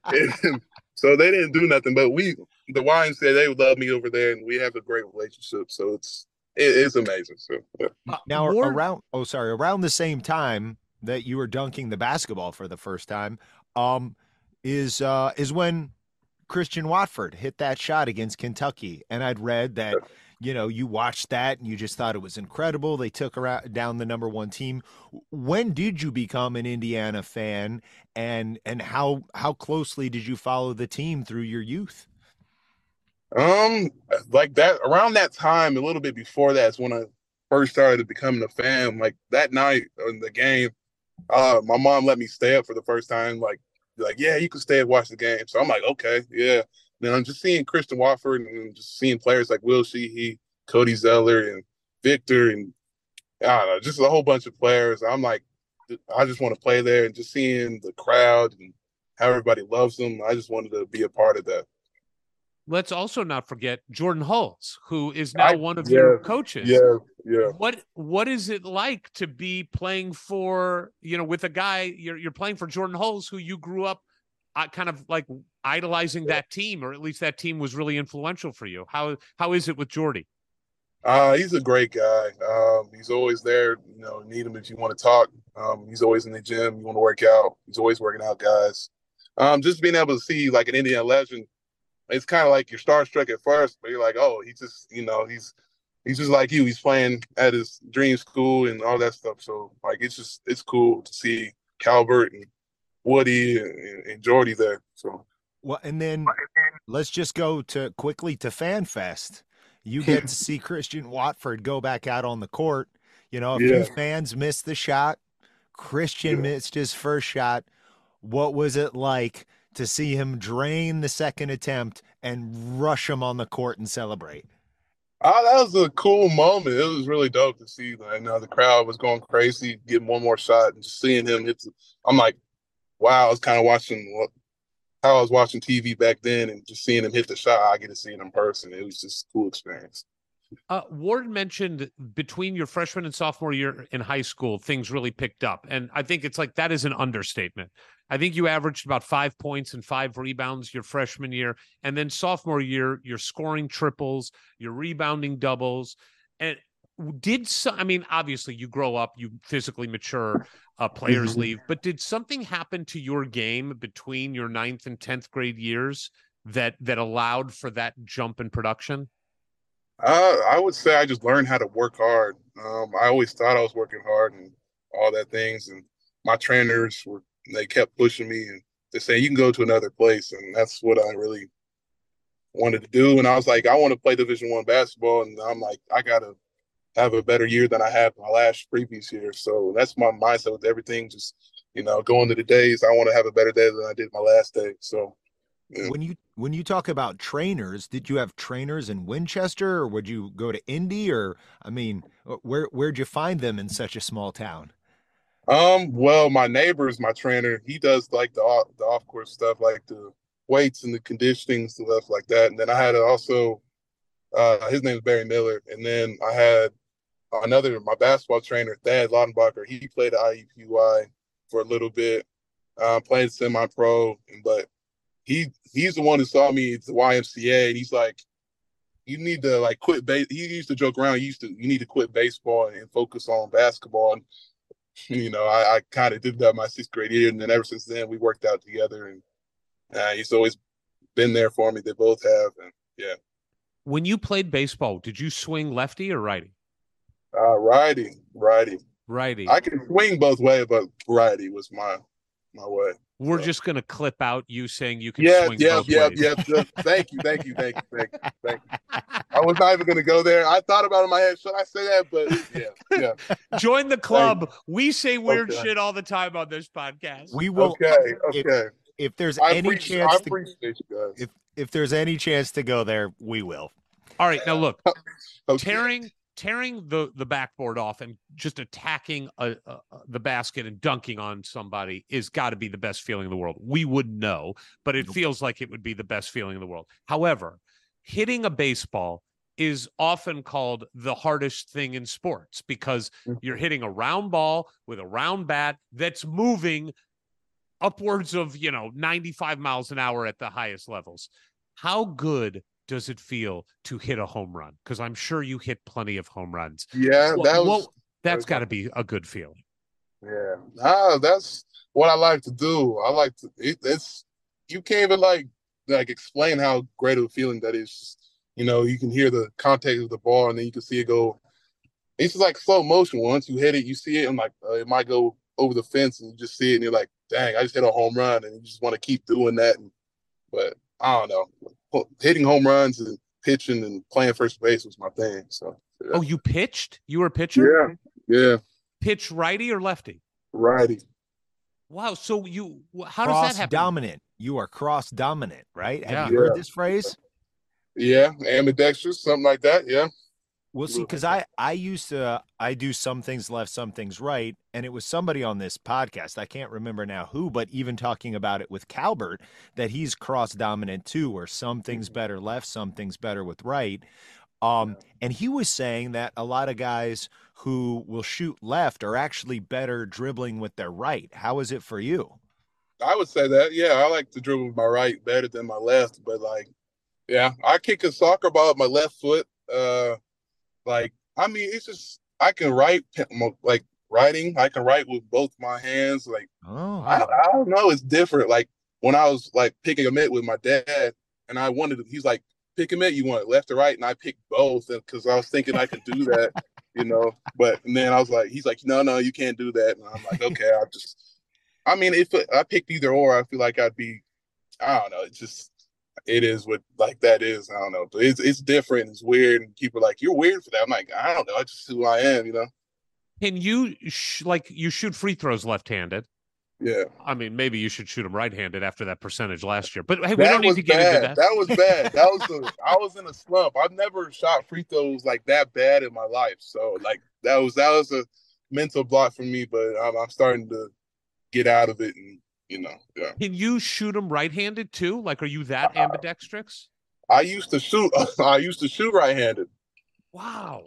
And so they didn't do nothing, but we, the YMCA, they love me over there, and we have a great relationship. So it's it is amazing. So yeah. Uh, Now more- around oh sorry, around the same time that you were dunking the basketball for the first time, um, is uh is when Christian Watford hit that shot against Kentucky. And I'd read that, you know, you watched that and you just thought it was incredible. They took around down the number one team. When did you become an Indiana fan and and how how closely did you follow the team through your youth? Um, like that around that time, a little bit before that, is when I first started becoming a fan. Like that night in the game, uh, my mom let me stay up for the first time. Like, like yeah, you can stay and watch the game. So I'm like, okay, yeah. Then I'm just seeing Christian Watford and just seeing players like Will Sheehey, Cody Zeller, and Victor, and I don't know, just a whole bunch of players. I'm like, I just want to play there, and just seeing the crowd and how everybody loves them. I just wanted to be a part of that. Let's also not forget Jordan Hulls, who is now I- one of yeah, your coaches. Yeah, yeah. What what is it like to be playing for you know with a guy you're you're playing for Jordan Hulls who you grew up uh, kind of like idolizing that team or at least that team was really influential for you. How how is it with Jordy? Uh, he's a great guy. Um, he's always there. You know, need him if you want to talk. Um, he's always in the gym. You want to work out. He's always working out, guys. Um, just being able to see like an Indian legend, it's kind of like you're starstruck at first, but you're like, oh, he just, you know, he's he's just like you. He's playing at his dream school and all that stuff. So like, it's just it's cool to see Calbert and Woody and, and Jordy there. So Well, and then let's just go to quickly to FanFest. You get to see Christian Watford go back out on the court. You know, a Yeah. few fans missed the shot. Christian missed his first shot. What was it like to see him drain the second attempt and rush him on the court and celebrate? Oh, that was a cool moment. It was really dope to see. Like, you know, the crowd was going crazy, getting one more shot, and just seeing him hit. The, I'm like, wow. I was kind of watching what how I was watching TV back then, and just seeing him hit the shot. I get to see it in person. It was just a cool experience. Uh, Ward mentioned between your freshman and sophomore year in high school, things really picked up. And I think it's like that is an understatement. I think you averaged about five points and five rebounds your freshman year. And then sophomore year, you're scoring triples, you're rebounding doubles. And did so, I mean, obviously you grow up, you physically mature, uh, players Mhm. leave, but did something happen to your game between your ninth and 10th grade years that that allowed for that jump in production? Uh, I would say I just learned how to work hard. Um, I always thought I was working hard and all that things, and my trainers were they kept pushing me and they say you can go to another place, and that's what I really wanted to do. And I was like, I want to play Division One basketball, and I'm like, I gotta have a better year than I had my last previous year. So that's my mindset with everything. Just you know, going to the days, I want to have a better day than I did my last day. So yeah. When you when you talk about trainers, did you have trainers in Winchester or would you go to Indy or I mean, where where'd you find them in such a small town? Um, well, my neighbor's my trainer. He does like the off, the off course stuff, like the weights and the conditioning stuff like that. And then I had also, uh, his name is Barry Miller. And then I had another my basketball trainer, Thad Laudenbacher. He played at for a little bit, uh, played semi pro, but he he's the one who saw me at the YMCA, and he's like, you need to like quit base. He used to joke around. He used to you need to quit baseball and focus on basketball. And you know, I, I kind of did that my sixth grade year, and then ever since then we worked out together, and uh, he's always been there for me. They both have, and yeah, When you played baseball, did you swing lefty or righty? uh, righty, righty. Righty. I can swing both ways, but righty was my my way. We're so- just gonna clip out you saying you can Yeah, swing yeah, both yeah, ways. yeah, yeah. Thank you, thank you, thank you, thank you, thank you. I was not even gonna go there. I thought about it in my head. Should I say that? But yeah, yeah. Join the club. We say weird Okay. shit all the time on this podcast. We will Okay, if, okay. if there's I any appreciate, I chance to appreciate you guys. if if there's any chance to go there, we will. All right, now look, Okay. tearing tearing the the backboard off and just attacking a, a, the basket and dunking on somebody is got to be the best feeling in the world. We would know, but it feels like it would be the best feeling in the world. However, hitting a baseball is often called the hardest thing in sports because Mm. you're hitting a round ball with a round bat that's moving upwards of, you know, 95 miles an hour at the highest levels. How good does it feel to hit a home run? Because I'm sure you hit plenty of home runs. Yeah, Wha- that was that's was got to be a good feeling. yeah. Ah, that's what I like to do. I like to. It, it's you can't even like like explain how great of a feeling that is. You know, you can hear the contact of the ball, and then you can see it go. It's just like slow motion. Once you hit it, you see it, and like uh, it might go over the fence, and you just see it, and you're like, "Dang, I just hit a home run," and you just want to keep doing that. And, but I don't know, hitting home runs and pitching and playing first base was my thing. So yeah. Oh, you pitched? You were a pitcher? yeah, yeah, Pitch righty or lefty? righty. Wow. So you, wh- how does that happen? dominant. You are cross dominant, right? Have Yeah. you heard this phrase? Yeah, ambidextrous, something like that. Yeah. Well, see, because. I I used to I do some things left, some things right, and it was somebody on this podcast I can't remember now who, but even talking about it with Calbert that he's cross dominant too, where some things Mm-hmm. better left, some things better with right. Um, and he was saying that a lot of guys who will shoot left are actually better dribbling with their right. How is it for you? I would say that. Yeah, I like to dribble with my right better than my left, but like, yeah, I kick a soccer ball with my left foot. Uh, like, I mean, it's just I can write like writing. I can write with both my hands. Like, Oh, I, I don't know. It's different. Like when I was like picking a mitt with my dad, and I wanted, to, he's like, pick a mitt. You want it left or right? And I picked both because I was thinking I could do that, you know. But and then I was like, he's like, no, no, you can't do that. And I'm like, okay, I'll just. I mean, if I picked either or, I feel like I'd be I don't know. It's just it is what like that is. I don't know, but it's it's different. It's weird, and people are like you're weird for that. I'm like I don't know. I just who I am, you know. Can you sh- like you shoot free throws left-handed? Yeah. I mean, maybe you should shoot them right-handed after that percentage last year. But hey, we don't need to get bad. into that. That was bad. That was a, I was in a slump. I've never shot free throws like that bad in my life. So like that was that was a mental block for me. But I'm, I'm starting to get out of it, and you know, yeah. Can you shoot them right-handed too? Like, are you that Uh, ambidextrous? I used to shoot. I used to shoot right-handed. Wow.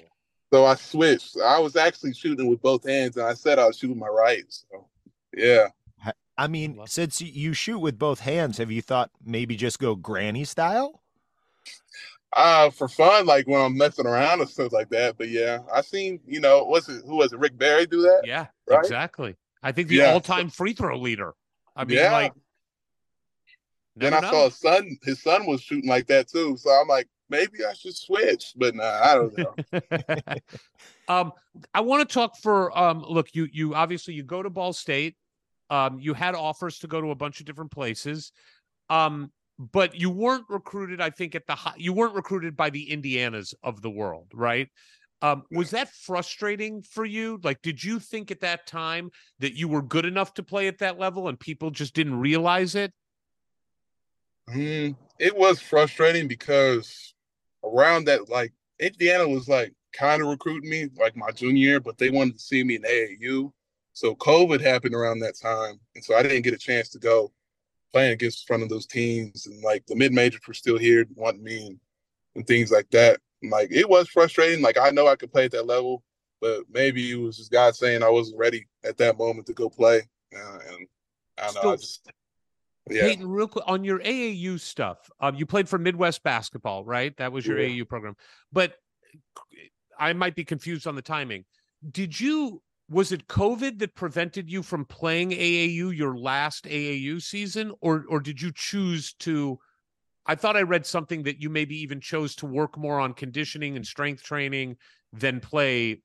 So I switched. I was actually shooting with both hands, and I said I was shooting my right. So yeah. I mean, since y- you shoot with both hands, have you thought maybe just go granny style? Uh, for fun, like when I'm messing around and stuff like that. But yeah, I seen, you know, what's it? Who was it? Rick Barry do that? Yeah, Right? exactly. I think the Yeah. all-time free throw leader. I mean, Yeah. like. Then I never saw know. his son. His son was shooting like that too. So I'm like, maybe I should switch. But nah, I don't know. um, I want to talk for um. Look, you you obviously you go to Ball State. Um, you had offers to go to a bunch of different places. Um, but you weren't recruited. I think at the high, you weren't recruited by the Indianas of the world, right? Um, was that frustrating for you? Like, did you think at that time that you were good enough to play at that level and people just didn't realize it? Mm, it was frustrating because around that, like Indiana was like kind of recruiting me like my junior year, but they wanted to see me in AAU. So COVID happened around that time, and so I didn't get a chance to go playing against front of those teams. And like the mid majors were still here wanting me and, and things like that. Like it was frustrating. Like I know I could play at that level, but maybe it was just God saying I wasn't ready at that moment to go play. Uh, and I don't know. I just yeah. Payton, real quick on your AAU stuff. Um, you played for Midwest basketball, right? That was your Yeah. AAU program. But I might be confused on the timing. Did you? Was it COVID that prevented you from playing AAU your last AAU season, or or did you choose to? I thought I read something that you maybe even chose to work more on conditioning and strength training than play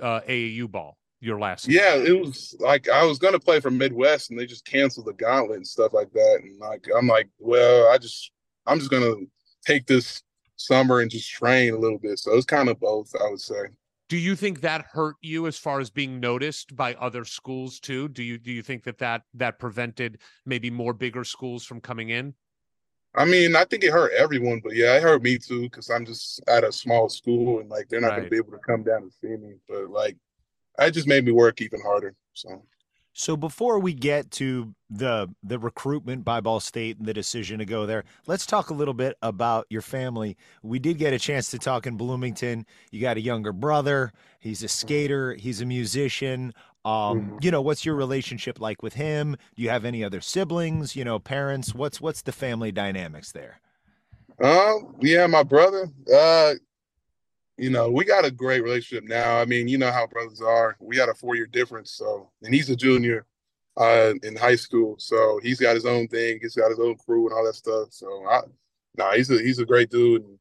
uh, AAU ball your last. season. Yeah, it was like I was gonna play for Midwest, and they just canceled the gauntlet and stuff like that. And like I'm like, well, I just I'm just gonna take this summer and just train a little bit. So it's kind of both, I would say. Do you think that hurt you as far as being noticed by other schools too? Do you do you think that that that prevented maybe more bigger schools from coming in? I mean, I think it hurt everyone, but yeah, it hurt me too because I'm just at a small school and like they're not Right. gonna be able to come down and see me. But like, it just made me work even harder. So So before we get to the the recruitment by Ball State and the decision to go there, let's talk a little bit about your family. We did get a chance to talk in Bloomington. You got a younger brother. He's a mm-hmm. skater. He's a musician. Um, you know, what's your relationship like with him? Do you have any other siblings? You know, parents? What's what's the family dynamics there? Um, yeah, my brother. Uh, you know, we got a great relationship now. I mean, you know how brothers are. We got a four year difference, so and he's a junior uh in high school, so he's got his own thing. He's got his own crew and all that stuff. So I, nah, he's a he's a great dude and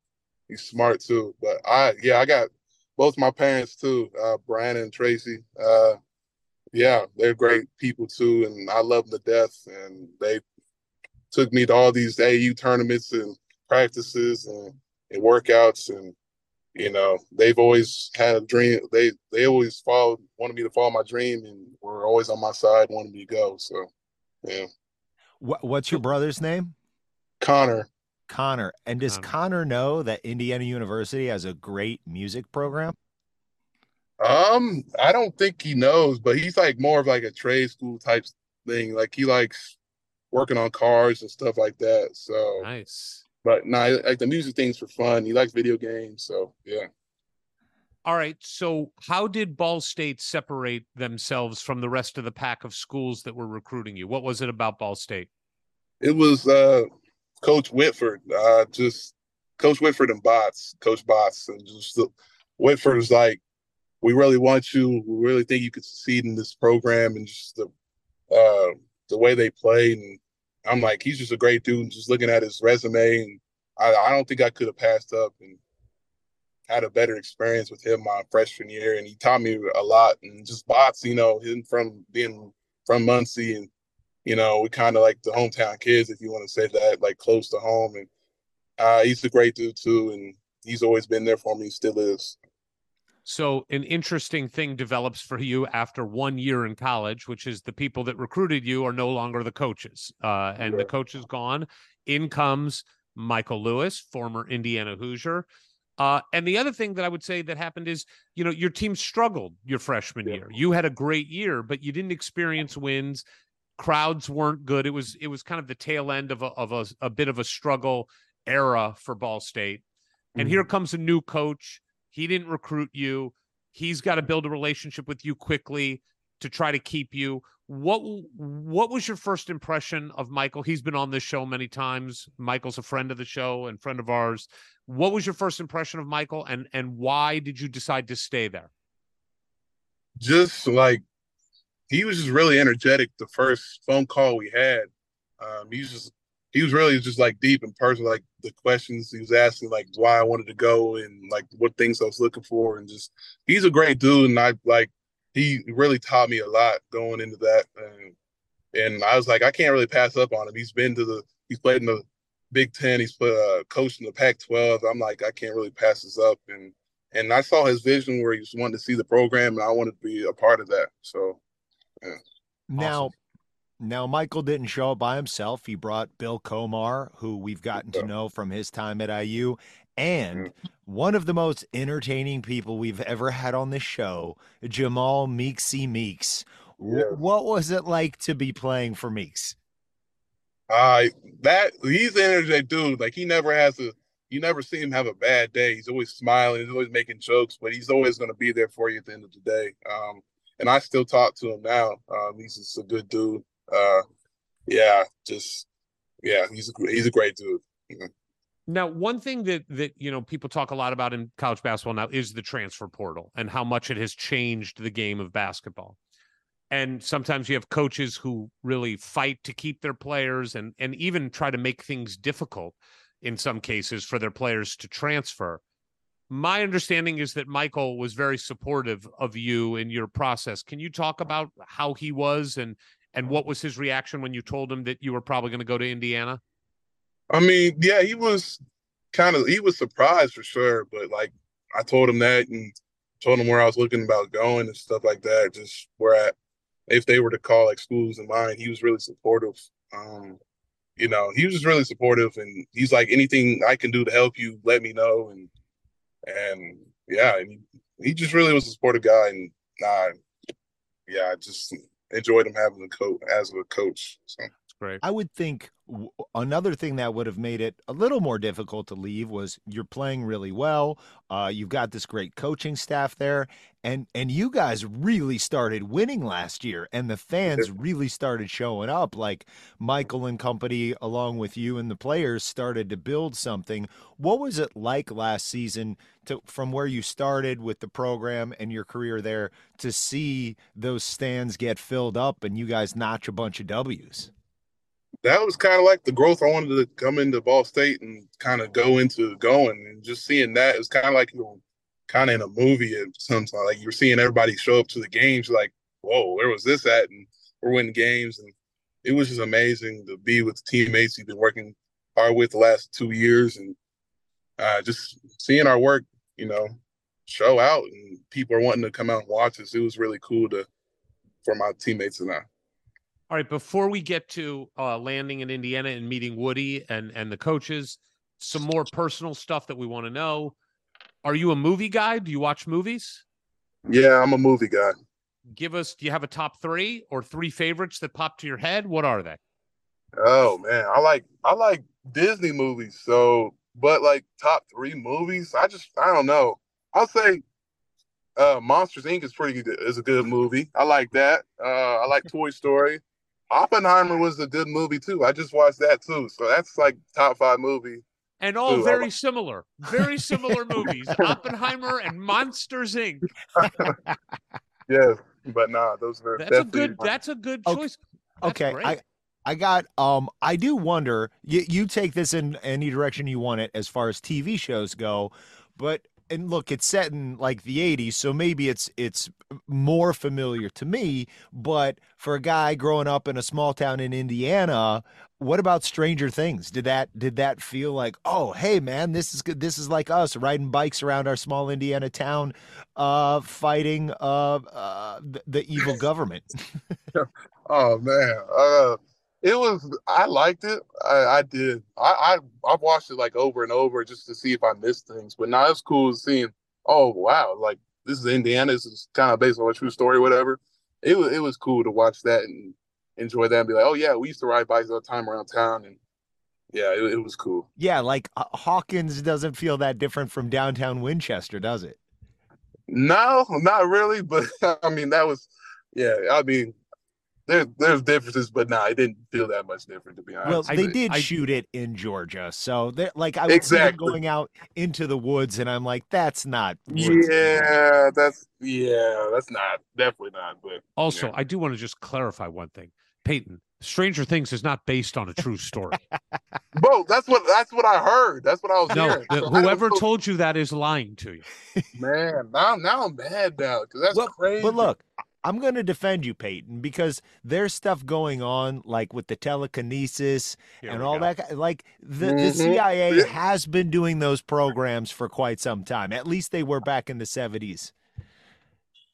he's smart too. But I, yeah, I got both my parents too, uh, Brian and Tracy. Uh, yeah, they're great people too, and I love them to death. And they took me to all these AAU tournaments and practices and, and workouts and you know they've always had a dream they they always followed wanted me to follow my dream and were always on my side wanted me to go so yeah What, what's your brother's name? connor Connor. And does Connor. Connor know that Indiana University has a great music program? Um i don't think he knows but he's like more of like a trade school type thing like he likes working on cars and stuff like that so Nice. but nah, like the music things for fun he likes video games so yeah All right. So how did Ball State separate themselves from the rest of the pack of schools that were recruiting you? What was it about Ball State? It was uh, Coach Whitford, uh, just Coach Whitford and Bots, Coach Bots, and just the, Whitford is like, we really want you. We really think you could succeed in this program, and just the uh, the way they play. And I'm like, he's just a great dude. And just looking at his resume, and I, I don't think I could have passed up and had a better experience with him my freshman year. And he taught me a lot. And just Bots, you know, him from being from Muncie and you know, we kind of like the hometown kids, if you want to say that, like close to home. And uh, he's a great dude too, and he's always been there for me. Still is. So an interesting thing develops for you after one year in college, which is the people that recruited you are no longer the coaches, uh, and the coach is gone. In comes Michael Lewis, former Indiana Hoosier. Uh, and the other thing that I would say that happened is, you know, your team struggled your freshman Yeah. year. You had a great year, but you didn't experience wins. Crowds weren't good. It was it was kind of the tail end of a of a, a bit of a struggle era for Ball State. And here comes a new coach. He didn't recruit you. He's got to build a relationship with you quickly to try to keep you. What what was your first impression of Michael? He's been on this show many times. Michael's a friend of the show and friend of ours. What was your first impression of Michael and and why did you decide to stay there? just like he was just really energetic the first phone call we had. Um, he was just he was really just like deep and personal, like the questions he was asking, like why I wanted to go and like what things I was looking for, and just he's a great dude, and I like he really taught me a lot going into that, and and I was like I can't really pass up on him. He's been to the he's played in the Big Ten, he's put uh, coached in the Pac-12. I'm like I can't really pass this up, and and I saw his vision where he just wanted to see the program, and I wanted to be a part of that. So Now, now Michael didn't show up by himself. He brought Bill Comar, who we've gotten to know from his time at IU, and one of the most entertaining people we've ever had on this show, Jamal Meeksy Meeks. Yeah. What was it like to be playing for Meeks? I that he's an energetic dude. Like he never has a you never see him have a bad day. He's always smiling, he's always making jokes, but he's always gonna be there for you at the end of the day. Um and I still talk to him now. Um he's just a good dude. Uh yeah, just yeah, he's a he's a great dude. Now, one thing that that you know people talk a lot about in college basketball now is the transfer portal and how much it has changed the game of basketball. And sometimes you have coaches who really fight to keep their players and and even try to make things difficult in some cases for their players to transfer. My understanding is that Michael was very supportive of you in your process. Can you talk about how he was and and what was his reaction when you told him that you were probably going to go to Indiana? I mean, yeah, he was kind of he was surprised for sure, but like I told him that and told him where I was looking about going and stuff like that. Just where I, if they were to call like schools in mind, he was really supportive. Um, you know, he was just really supportive, and he's like, anything I can do to help you, let me know. And and yeah, and he, he just really was a supportive guy, and uh, yeah, I just enjoyed him having a coach as a coach. So. Great. I would think w- another thing that would have made it a little more difficult to leave was you're playing really well. Uh, you've got this great coaching staff there, and and you guys really started winning last year, and the fans really started showing up. Like Michael and company, along with you and the players, started to build something. What was it like last season to from where you started with the program and your career there to see those stands get filled up and you guys notch a bunch of W's? That was kind of like the growth I wanted to come into Ball State and kind of go into going and just seeing that it was kind of like you know, kind of in a movie at sometimes like you're seeing everybody show up to the games like whoa where was this at and we're winning games and it was just amazing to be with teammates you've been working hard with the last two years and uh, just seeing our work you know show out and people are wanting to come out and watch us it was really cool to for my teammates and I. All right, before we get to uh, landing in Indiana and meeting Woody and and the coaches, some more personal stuff that we want to know. Are you a movie guy? Do you watch movies? Yeah, I'm a movie guy. Give us. Do you have a top three or three favorites that pop to your head? What are they? Oh man, I like I like Disney movies. So, but like top three movies, I just I don't know. I'll say uh Monsters Inc. is pretty good. Is a good movie. I like that. Uh, I like Toy Story. Oppenheimer was a good movie too. I just watched that too. So that's like top five movie. And all Ooh, I very like- similar, very similar movies. Oppenheimer and Monsters Inc. Yeah, but nah, those are That's a good. my- That's a good Okay. choice. That's okay, great. I I got um I do wonder you you take this in any direction you want it as far as TV shows go, but and look, it's set in like the 80s, so maybe it's it's more familiar to me, but for a guy growing up in a small town in Indiana, what about Stranger Things? Did that did that feel like, "Oh, hey man, this is good. This is like us riding bikes around our small Indiana town uh fighting uh, uh the, the evil government." Oh man, uh, it was. I liked it. I, I did. I, I I've watched it like over and over just to see if I missed things. But now it's cool seeing. Oh wow, like this is Indiana. This is kind of based on a true story, whatever. It was it was cool to watch that and enjoy that and be like, oh yeah, we used to ride bikes all the time around town, and yeah, it, it was cool. yeah, like uh, Hawkins doesn't feel that different from downtown Winchester, does it? No, not really, but I mean that was, yeah. I mean, there there's differences, but nah, it didn't feel that much different to be honest. Well, I- they did I- shoot it in Georgia, so they're like I was Exactly. going out into the woods, and I'm like, that's not. woods. Yeah, that's yeah, that's not definitely not. But Also, yeah. I do want to just clarify one thing. Payton, Stranger Things is not based on a true story. bro, that's what that's what I heard. That's what I was no, hearing. the- So whoever don't know- told you that is lying to you. man, now now I'm mad now because that's Well, crazy. But look, I'm going to defend you, Payton, because there's stuff going on, like with the telekinesis Here and all go. that. Like the, the Mhm. CIA has been doing those programs for quite some time. At least they were back in the 70s.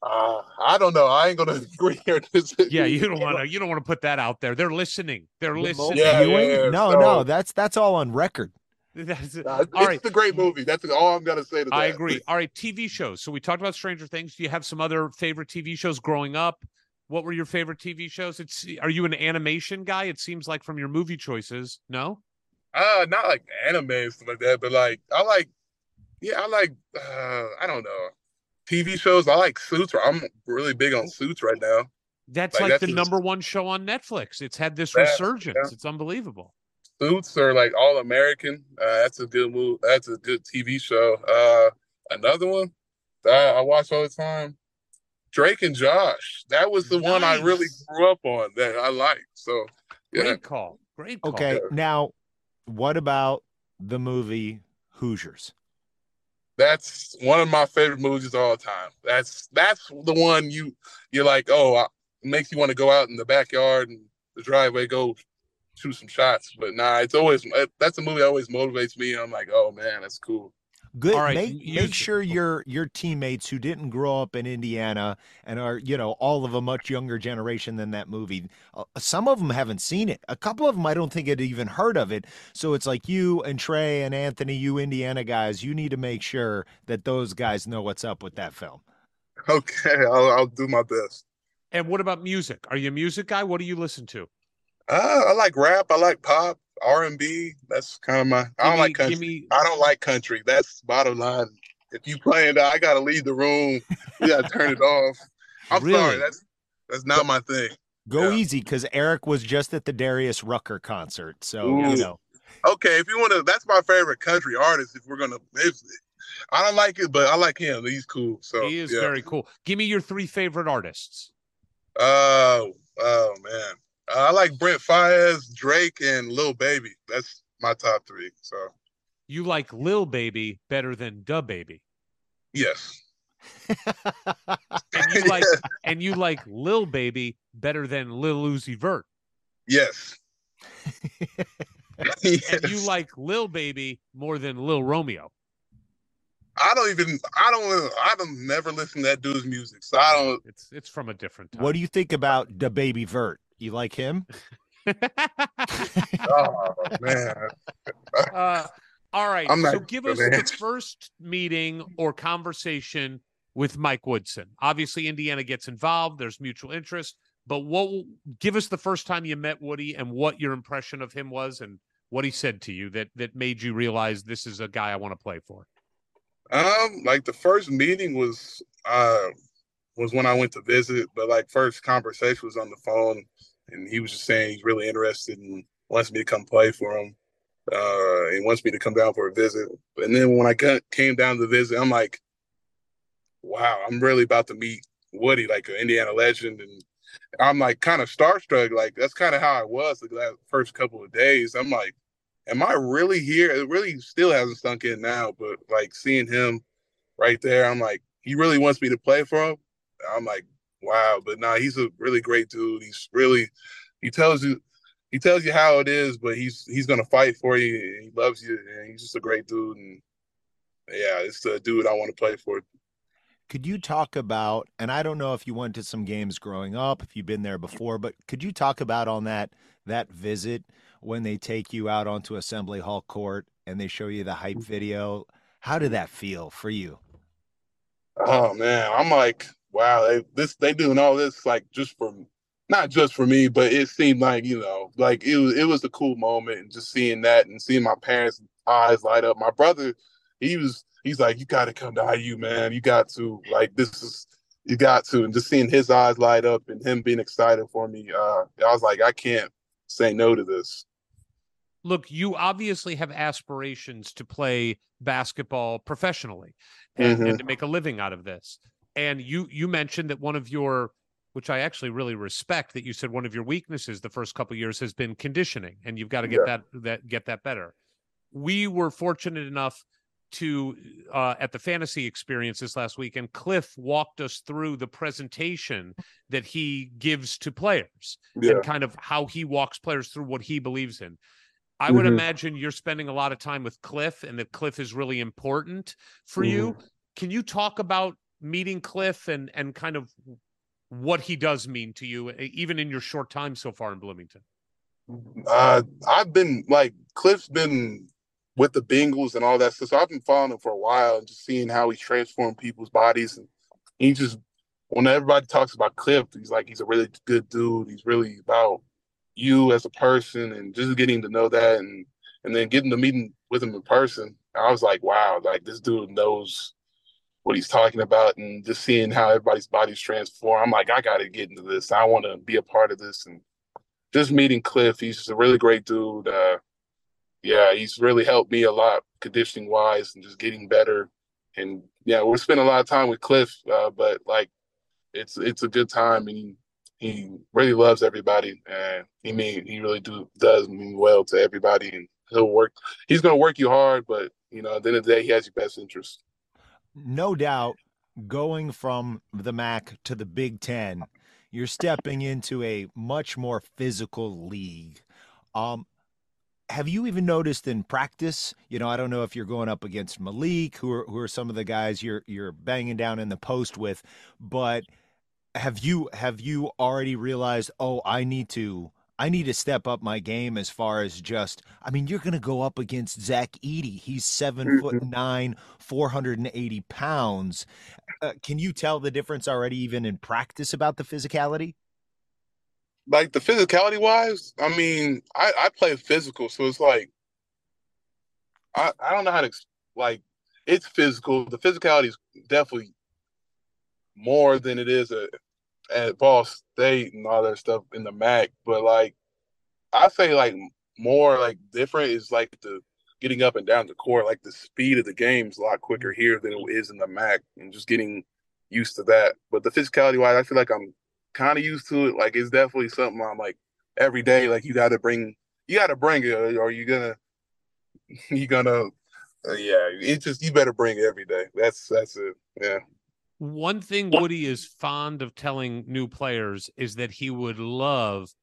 uh, I don't know. I ain't gonna agree here. This- Yeah, you don't want to. You don't want to put that out there. They're listening. They're listening. Yeah, yeah, yeah, No, so- no, that's that's all on record. That's it. Nah, it's, All right. it's a great movie. That's all I'm gonna say to that. I agree. All right, TV shows. So we talked about Stranger Things. Do you have some other favorite TV shows growing up? What were your favorite TV shows? It's are you an animation guy? It seems like from your movie choices. No? Uh, not like anime and stuff like that, but like I like, yeah, I like. uh I don't know, TV shows. I like Suits. I'm really big on Suits right now. That's Like, like, that's the number one show on Netflix. It's had this Yeah, resurgence. yeah. It's unbelievable. Suits are like all American. Uh, that's a good move. That's a good TV show. Uh, another one that I watch all the time, Drake and Josh. That was the one I really grew up on that I liked. So yeah, Great call. Great call. Okay, Yeah. now what about the movie Hoosiers? that's one of my favorite movies of all time. That's that's the one you you're like, oh, I, it makes you want to go out in the backyard and the driveway, go shoot some shots. But nah, it's always that's a movie that always motivates me. I'm like, oh man, that's cool. Good. All right, make you- make sure your your teammates who didn't grow up in Indiana and are you know all of a much younger generation than that movie. Uh, some of them haven't seen it. A couple of them I don't think had even heard of it. So it's like you and Trey and Anthony, you Indiana guys. You need to make sure that those guys know what's up with that film. Okay, I'll, I'll do my best. And what about music? Are you a music guy? What do you listen to? Uh, I like rap. I like pop, R and B. That's kind of my. I don't me- like country. Me, I don't like country. That's bottom line. If you playing that, I gotta leave the room. You gotta turn it off. I'm sorry. That's that's not my thing. Go Yeah. easy, because Eric was just at the Darius Rucker concert. So Ooh. you know. Okay, if you want to, that's my favorite country artist. If we're gonna, if I don't like it, but I like him. He's cool. So he is yeah. very cool. Give me your three favorite artists. Oh, oh man, I like Brent Faiyaz, Drake, and Lil Baby. That's my top three. So You like Lil Baby better than DaBaby. yes, And you like and you like Lil Baby better than Lil Uzi Vert. yes, And you like Lil Baby more than Lil Romeo. I don't even. I don't. I don't never listen to that dude's music. So I don't. It's it's from a different time. what do you think about the baby Vert? You like him? Oh man. uh, all right. I'm not So give us man. the first meeting or conversation with Mike Woodson. Obviously, Indiana gets involved. There's mutual interest. But what? Give us the first time you met Woody and what your impression of him was, and what he said to you that that made you realize this is a guy I want to play for. Um, like the first meeting was uh was when I went to visit, but like first conversation was on the phone, and he was just saying he's really interested and wants me to come play for him. Uh, and wants me to come down for a visit. And then when I got, came down to visit, I'm like, wow, I'm really about to meet Woody, like an Indiana legend, and I'm like kind of starstruck. Like that's kind of how I was the first couple of days. I'm like, am I really here? It really still hasn't sunk in now, but like seeing him right there. I'm like, he really wants me to play for him. I'm like, wow. But nah, he's a really great dude. He's really he tells you he tells you how it is, but he's he's gonna fight for you. And he loves you, and he's just a great dude. And yeah, it's the dude I want to play for. Could you talk about, and I don't know if you went to some games growing up, if you've been there before, but could you talk about on that that visit when they take you out onto Assembly Hall court and they show you the hype mm-hmm. video? How did that feel for you? Oh man, I'm like, wow, they, this they doing all this like just for not just for me, but it seemed like you know, like it was it was a cool moment, and just seeing that and seeing my parents' eyes light up. My brother, he was he's like, you got to come to IU, man. You got to like this is you got to, and just seeing his eyes light up and him being excited for me, uh, I was like, I can't say no to this. Look, you obviously have aspirations to play basketball professionally and, Mhm. and to make a living out of this. And you you mentioned that one of your which I actually really respect that you said one of your weaknesses the first couple years has been conditioning and you've got to get Yeah. that that get that better. We were fortunate enough to uh, at the fantasy experience this last week and Cliff walked us through the presentation that he gives to players Yeah. and kind of how he walks players through what he believes in. I would Mhm. imagine you're spending a lot of time with Cliff and that Cliff is really important for you. Can you talk about meeting Cliff and and kind of what he does mean to you even in your short time so far in Bloomington? Uh, I've been like Cliff's been with the Bengals and all that stuff. So I've been following him for a while and just seeing how he's transformed people's bodies. And he just when everybody talks about Cliff, he's like he's a really good dude. He's really about you as a person and just getting to know that and and then getting to meeting with him in person. I was like, wow, like this dude knows what he's talking about and just seeing how everybody's bodies transform. I'm like, I gotta get into this. I want to be a part of this and just meeting Cliff, he's just a really great dude. Uh, yeah, he's really helped me a lot conditioning wise and just getting better. And yeah, we're spending a lot of time with Cliff, uh, but like it's it's a good time and he, he really loves everybody and he mean he really do does mean well to everybody and he'll work he's gonna work you hard, but you know, at the end of the day he has your best interest. No doubt going from the MAC to the Big Ten, you're stepping into a much more physical league. Um, have you even noticed in practice? You know, I don't know if you're going up against Malik, who are who are some of the guys you're you're banging down in the post with, but have you have you already realized? Oh, I need to. I need to step up my game as far as just. I mean, you're going to go up against Zach Edey. He's 7 foot nine, 480 pounds. Uh, can you tell the difference already, even in practice, about the physicality? like the physicality wise, I mean, I, I play physical, so it's like I, I don't know how to like it's physical. The physicality is definitely more than it is at, at Ball State and all that stuff in the MAC. But like I say like more like different is like the getting up and down the court, like the speed of the game is a lot quicker here than it is in the MAC and just getting used to that. But the physicality wise, I feel like I'm kind of used to it. Like it's definitely something I'm like every day. Like you got to bring, you got to bring it, or you gonna, you gonna, uh, yeah. It just you better bring it every day. That's that's it. Yeah. One thing Woody is fond of telling new players is that he would love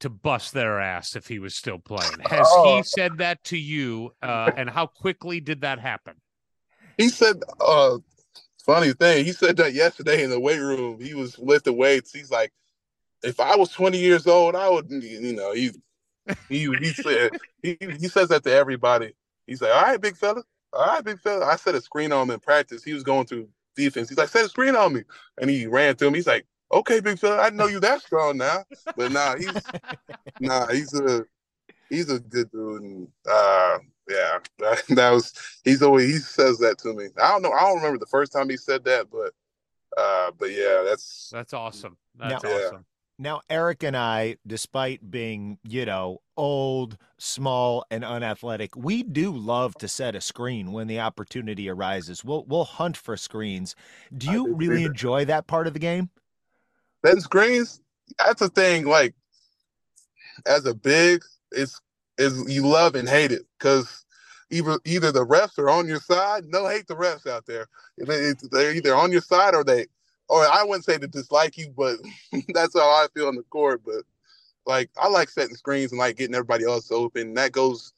to bust their ass if he was still playing. Has Oh. he said that to you? Uh, and how quickly did that happen? He said, uh, funny thing, he said that yesterday in the weight room. He was lifting weights. He's like, if I was 20 years old, I would, you know, he he he said he, he says that to everybody. He's like, all right, big fella, all right, big fella. I set a screen on him in practice. He was going through defense. He's like, set a screen on me, and he ran to him. He's like, okay, big fella, I know you that strong now, but nah, he's nah, he's a he's a good dude, and uh, yeah, that, that was he's always he says that to me. I don't know, I don't remember the first time he said that, but uh, but yeah, that's That's awesome. That's Yeah. awesome. Now, Eric and I, despite being, you know, old, small, and unathletic, we do love to set a screen when the opportunity arises. We'll we'll hunt for screens. Do you do really that. enjoy that part of the game? setting screens. That's a thing. Like as a big, it's is you love and hate it because either either the refs are on your side. No hate the refs out there. They're either on your side or they, or I wouldn't say to dislike you, but that's how I feel on the court. But like I like setting screens and like getting everybody else open. That goes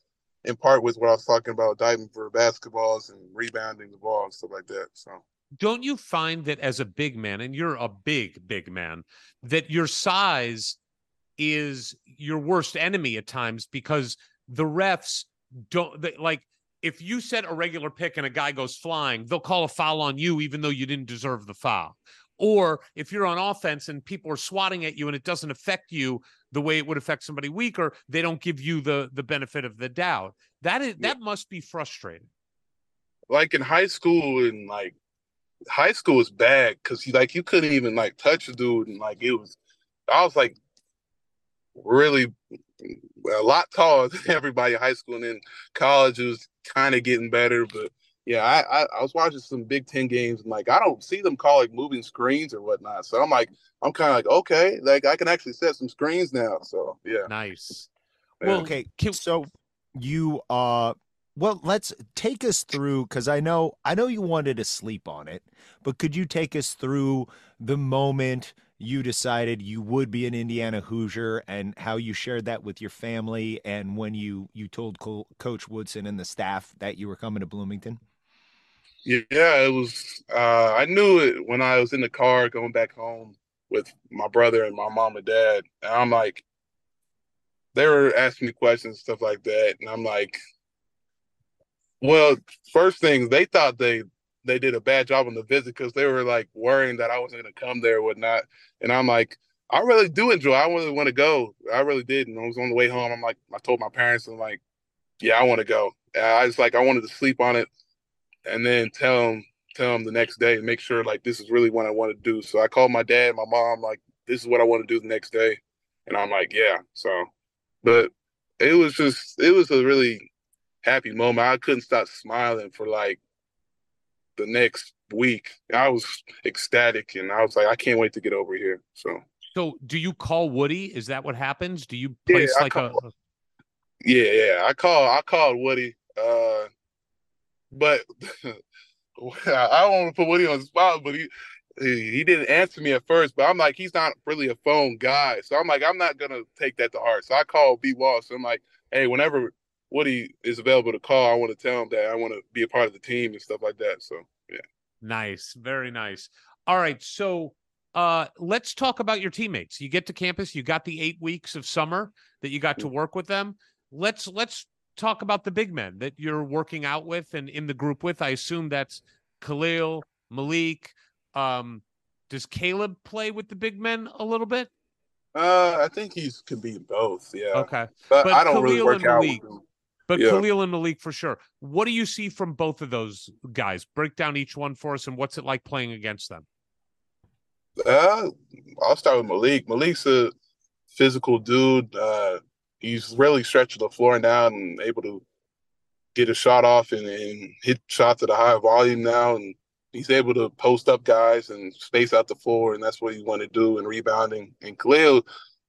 in part with what I was talking about, diving for basketballs and rebounding the ball and stuff like that. So don't you find that as a big man, and you're a big, big man, that your size is your worst enemy at times because the refs don't they, like if you set a regular pick and a guy goes flying, they'll call a foul on you even though you didn't deserve the foul. Or if you're on offense and people are swatting at you and it doesn't affect you the way it would affect somebody weaker, they don't give you the the benefit of the doubt. That is that must be frustrating. like in high school and like high school is bad because you like you couldn't even like touch a dude and like it was I was like really a lot taller than everybody in high school and then college was kind of getting better but yeah I, I I was watching some Big Ten games and like I don't see them call like moving screens or whatnot so I'm like I'm kind of like okay like I can actually set some screens now so yeah Nice. Yeah. Well, okay, so you uh well, let's take us through cuz I know I know you wanted to sleep on it, but could you take us through the moment you decided you would be an Indiana Hoosier and how you shared that with your family and when you you told Co- coach Woodson and the staff that you were coming to Bloomington? Yeah, it was. Uh, I knew it when I was in the car going back home with my brother and my mom and dad. And I'm like, they were asking me questions, stuff like that, and I'm like, well, first things they thought they they did a bad job on the visit because they were like worrying that I wasn't going to come there or whatnot. And I'm like, I really do enjoy. I really want to go. I really did. And I was on the way home. I'm like, I told my parents, I'm like, yeah, I want to go. I just like I wanted to sleep on it and then tell him tell him the next day and make sure like this is really what I want to do. So I called my dad, my mom, like this is what I want to do the next day, and I'm like, yeah. So, but it was just it was a really happy moment. I couldn't stop smiling for like the next week. I was ecstatic, and I was like, I can't wait to get over here. So So do you call Woody? Is that what happens? Do you Yeah, place I like a yeah, yeah. I called I called Woody, uh, but I don't want to put Woody on the spot, but he, he didn't answer me at first. But I'm like, he's not really a phone guy, so I'm like, I'm not gonna take that to heart. So I called B Walsh. I'm like, hey, whenever Woody is available to call, I want to tell him that I want to be a part of the team and stuff like that. So yeah, Nice, very nice. All right, so uh let's talk about your teammates. You get to campus, you got the 8 weeks of summer that you got to work with them. Let's let's talk about the big men that you're working out with and in the group with. I assume that's Kel'el, Malik, um does Kaleb play with the big men a little bit? uh, I think he's could be both. Yeah, Okay. but, but I don't really Kel'el work and out Malik- with him. But Yeah. Kel'el and Malik for sure. What do you see from both of those guys? Break down each one for us and what's it like playing against them? Uh, I'll start with Malik. Malik's a physical dude. Uh, he's really stretching the floor now and able to get a shot off and, and hit shots at a high volume now. And he's able to post up guys and space out the floor, and that's what he want to do in rebounding. And Kel'el,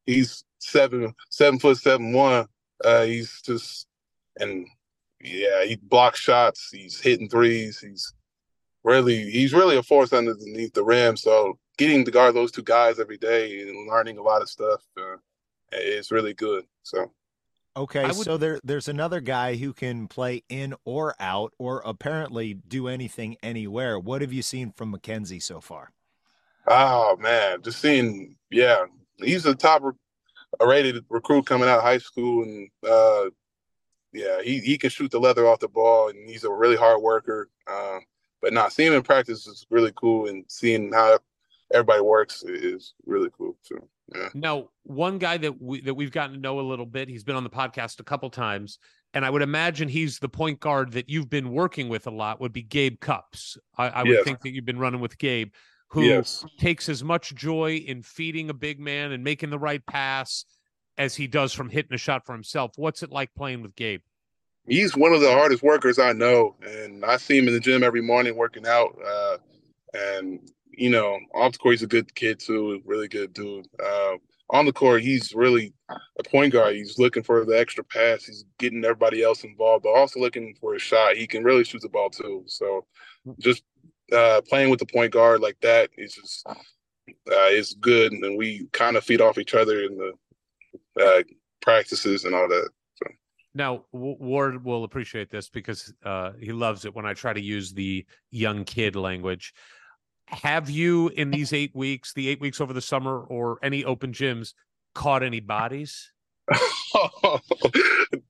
he's seven seven foot seven one. Uh, he's just and yeah, he blocks shots. He's hitting threes. He's really he's really a force underneath the rim. So getting to guard those two guys every day and learning a lot of stuff uh, is really good. So Okay, would- so there there's another guy who can play in or out or apparently do anything anywhere. What have you seen from Mackenzie so far? oh man, just seeing yeah, he's a top re- rated recruit coming out of high school and uh, yeah, he he can shoot the leather off the ball and he's a really hard worker. Uh, but not seeing him in practice is really cool and seeing how everybody works is really cool. too. yeah. Now, one guy that we that we've gotten to know a little bit, he's been on the podcast a couple times, and I would imagine he's the point guard that you've been working with a lot. Would be Gabe Cupps. I, I would Yes. think that you've been running with Gabe, who Yes. takes as much joy in feeding a big man and making the right pass as he does from hitting a shot for himself. What's it like playing with Gabe? he's one of the hardest workers I know, and I see him in the gym every morning working out. Uh, and you know, off the court, he's a good kid too, really good dude. Uh, on the court, he's really a point guard. He's looking for the extra pass. He's getting everybody else involved, but also looking for a shot. He can really shoot the ball too. So just uh, playing with the point guard like that is just uh, is good, and we kind of feed off each other in the uh, practices and all that. So. Now, Ward will appreciate this because uh, he loves it when I try to use the young kid language. Have you, in these eight weeks, the eight weeks over the summer, or any open gyms, caught any bodies?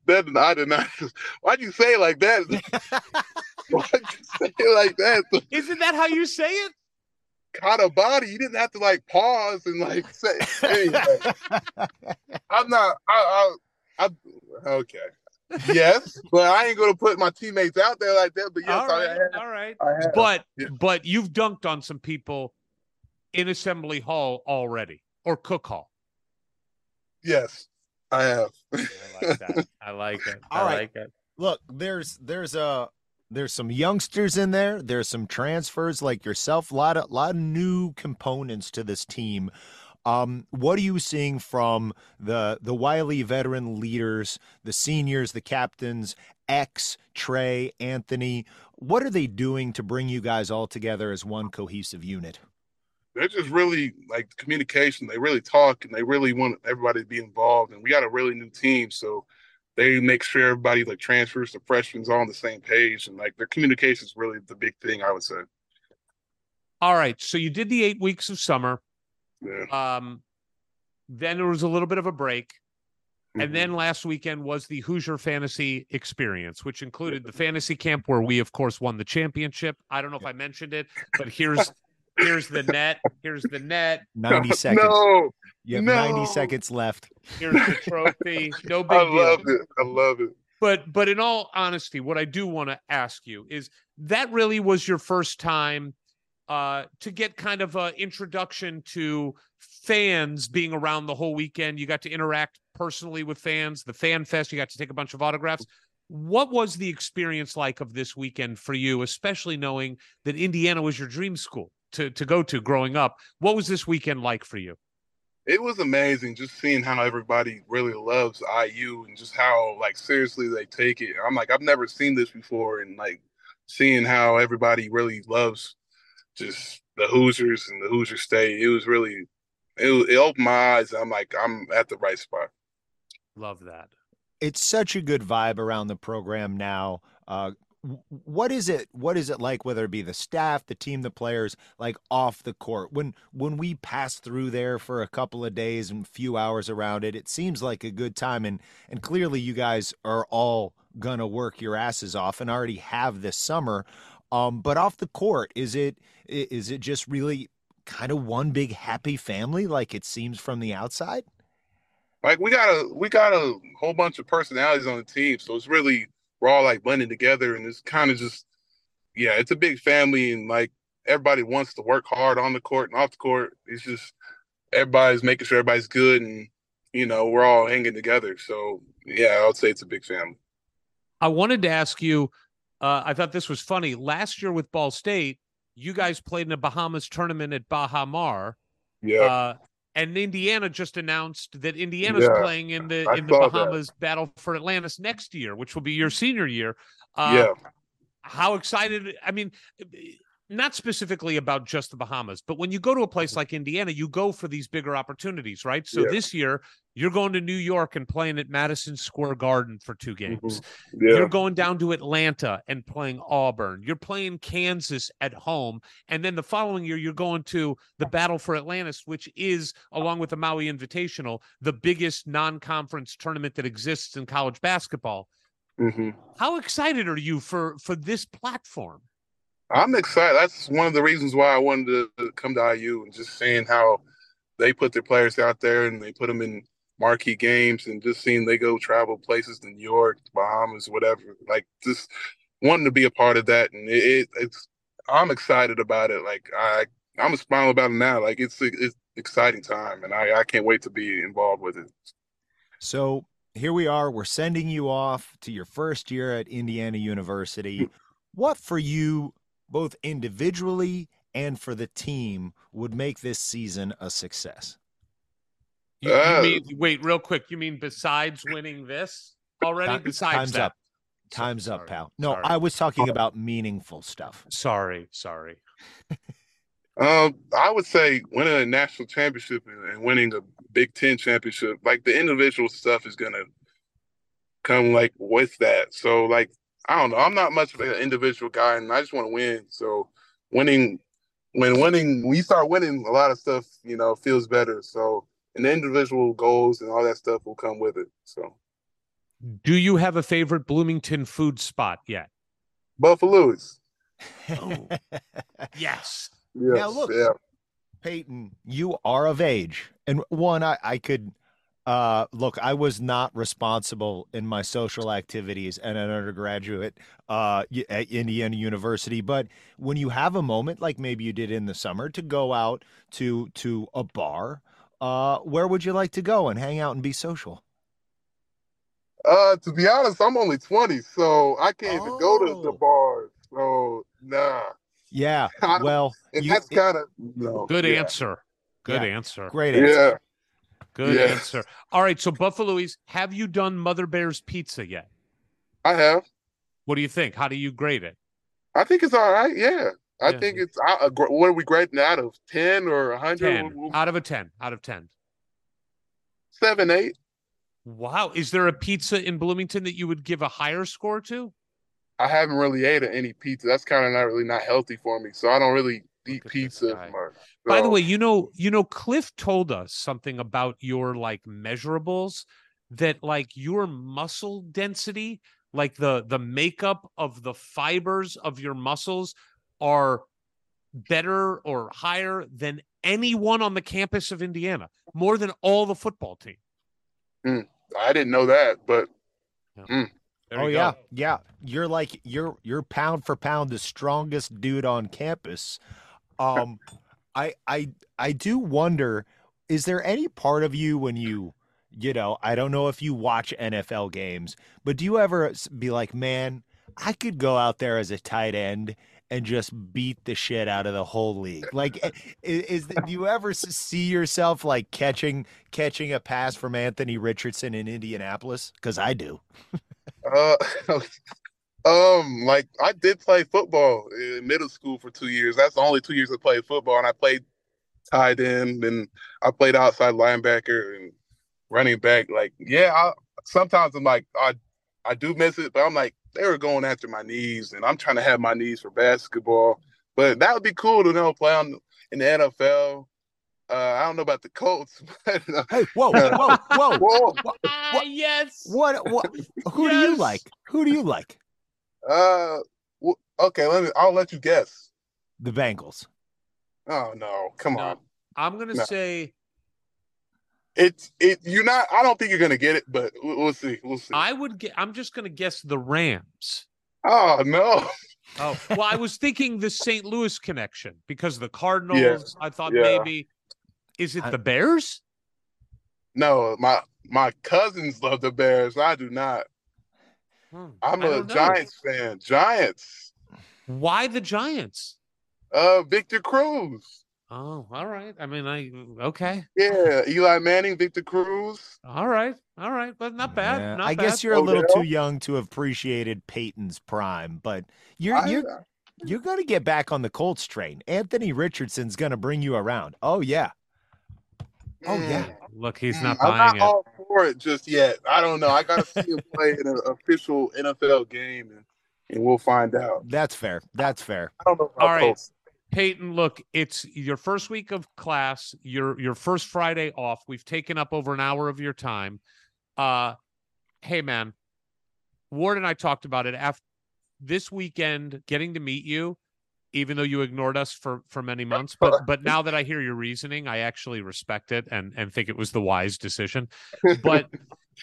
that I did not. Why'd you say it like that? Why'd you say it like that? Isn't that how you say it? Caught a body. You didn't have to like pause and like say. Anyway, I'm not. I, I, I. Okay. Yes, but I ain't gonna put my teammates out there like that. But yes, all right, I have. all right. I have. But Yeah. but you've dunked on some people in Assembly Hall already, or Cook Hall. Yes, I have. I like that. I like it. I All right. like it. Look, there's there's a there's some youngsters in there. There's some transfers like yourself. A lot of lot of new components to this team. Um, what are you seeing from the the wily veteran leaders, the seniors, the captains, X, Trey, Anthony? What are they doing to bring you guys all together as one cohesive unit? they're just really like communication. They really talk and they really want everybody to be involved. And we got a really new team, so they make sure everybody like transfers to freshmen all on the same page. And like their communication is really the big thing, I would say. All right. So you did the eight weeks of summer. Yeah. Um, then there was a little bit of a break. And Mhm. then last weekend was the Hoosier Fantasy Experience, which included the fantasy camp where we, of course, won the championship. I don't know if I mentioned it, but here's here's the net. Here's the net. 90 seconds. No, You have 90 seconds left. Here's the trophy. No big I deal. love it. I love it. but but in all honesty what i do want to ask you is that really was your first time uh to get kind of a introduction to fans being around the whole weekend. You got to interact personally with fans the fan fest you got to take a bunch of autographs. What was the experience like of this weekend for you especially knowing that indiana was your dream school to to go to growing up? What was this weekend like for you? It was amazing just seeing how everybody really loves IU and just how like seriously they take it. I'm like, I've never seen this before, and like seeing how everybody really loves just the Hoosiers and the Hoosier State. It was really, it, it opened my eyes. I'm like, I'm at the right spot. love that it's such a good vibe around the program now. Uh, what is it? What is it like? Whether it be the staff, the team, the players, like off the court. When when we pass through there for a couple of days and few hours around it, it seems like a good time. And and clearly, you guys are all gonna work your asses off and already have this summer. Um, but off the court, is it i- is it just really kind of one big happy family, like it seems from the outside? Like we got a we got a whole bunch of personalities on the team, so it's really we're all like blending together, and it's kind of just yeah, it's a big family, and like everybody wants to work hard on the court and off the court. It's just everybody's making sure everybody's good, and you know we're all hanging together. So yeah, I would say it's a big family. I wanted to ask you. Uh, I thought this was funny. Last year with Ball State, you guys played in a Bahamas tournament at Baha Mar, Yeah, uh, and Indiana just announced that Indiana's Yeah, playing in the I in the saw that. Bahamas Battle for Atlantis next year, which will be your senior year. Uh, yeah. How excited? I mean, not specifically about just the Bahamas, but when you go to a place like Indiana, you go for these bigger opportunities, right? So Yeah. this year, you're going to New York and playing at Madison Square Garden for two games. Yeah, You're going down to Atlanta and playing Auburn. You're playing Kansas at home. And then the following year, you're going to the Battle for Atlantis, which is, along with the Maui Invitational, the biggest non conference tournament that exists in college basketball. hmm How excited are you for for this platform? I'm excited. That's one of the reasons why I wanted to come to IU and just seeing how they put their players out there and they put them in marquee games and just seeing they go travel places to New York, Bahamas, whatever. Like just wanting to be a part of that, and it, it, it's I'm excited about it. Like I I'm smiling about it now. Like it's it's exciting time, and I I can't wait to be involved with it. So here we are. We're sending you off to your first year at Indiana University. Hmm. What for you, both individually and for the team, would make this season a success? You, you Uh, mean wait, real quick? You mean besides winning this already? Time- besides time's that, up. Time's up, pal. No, sorry. I was talking about meaningful stuff. Sorry, sorry. Um, I would say winning a national championship and, and winning a Big Ten championship, like the individual stuff is gonna come like with that. So like I don't know, I'm not much of an individual guy, and I just want to win. So winning, when winning, when you start winning, a lot of stuff you know feels better. So and the individual goals and all that stuff will come with it. So Do you have a favorite Bloomington food spot yet? Buffalouie's, Oh. Yes. yes, Now, look, yeah. Payton, you are of age. And one, I, I could uh look, I was not responsible in my social activities and an undergraduate uh at Indiana University, but when you have a moment like maybe you did in the summer to go out to to a bar, uh where would you like to go and hang out and be social? Uh, to be honest, I'm only 20, so I can't even go to the Oh. bars. So nah, Yeah. Well, you- that's kind of no. Good yeah. answer. Good Yeah. answer. great answer. Yeah, Good Yes. answer. All right. So Buffalouie's, have you done Mother Bear's pizza yet? I have. What do you think? How do you grade it? I think it's all right. Yeah, I Yeah. think it's. I, what are we grading out of? Ten or a hundred? out of a 10 out of 10 Seven, eight. wow is there a pizza in bloomington that you would give a higher score to I haven't really ate any pizza. That's kind of not really not healthy for me. So I don't really eat at this pizza guy. as by the way you know you know cliff told us something about your like measurables that like your muscle density like the the makeup of the fibers of your muscles are better or higher than anyone on the campus of indiana more than all the football team hmm. I didn't know that, but hmm. There oh you go. yeah, yeah. You're like you're you're pound for pound the strongest dude on campus. Um, I I I do wonder, is there any part of you when you, you know, I don't know if you watch NFL games, but do you ever be like, man, I could go out there as a tight end and just beat the shit out of the whole league. Like, is, is do you ever see yourself like catching catching a pass from Anthony Richardson in Indianapolis? Because I do. uh, um, like I did play football in middle school for two years. That's the only two years I played football, and I played tight end, and I played outside linebacker and running back. Like, yeah, I, sometimes I'm like, I, I do miss it, but I'm like, they were going after my knees, and I'm trying to have my knees for basketball. But that would be cool to you know play on in the NFL. Uh, I don't know about the Colts, but uh, Hey, whoa, whoa, whoa! whoa, Ah, yes What? What? Who do you like? Who do you like? Uh, w- okay, let me. I'll let you guess. The Bengals. Oh no, come No. on. i'm gonna No. say It's it. You're not. I don't think you're gonna get it, but we'll, we'll see. We'll see. i would get i'm just gonna guess the rams oh no. Oh, well, I was thinking the St. Louis connection because the Cardinals, I thought yeah. maybe is it I- the Bears? No, my my cousins love the Bears. I do not. Hmm, I'm I a don't know. Giants fan. Giants. Why the Giants? Uh, Victor Cruz. Oh, all right. I mean, I okay. Yeah, Eli Manning, Victor Cruz. All right. All right. But not bad. Yeah, not I bad. guess you're a little too young to have appreciated Peyton's prime, but you're I- you're you're gonna get back on the Colts train. Anthony Richardson's gonna bring you around. Oh yeah. Oh yeah. Mm, Look, he's mm, not I'm buying not it. all for it just yet. I don't know. I gotta see him play in an official NFL game, and, and we'll find out. That's fair. That's fair. I don't know. All right. Colts. Payton, look, it's your first week of class, your your first Friday off. We've taken up over an hour of your time. Uh hey man, Ward and I talked about it after this weekend getting to meet you, even though you ignored us for for many months. But but now that I hear your reasoning, I actually respect it and and think it was the wise decision. But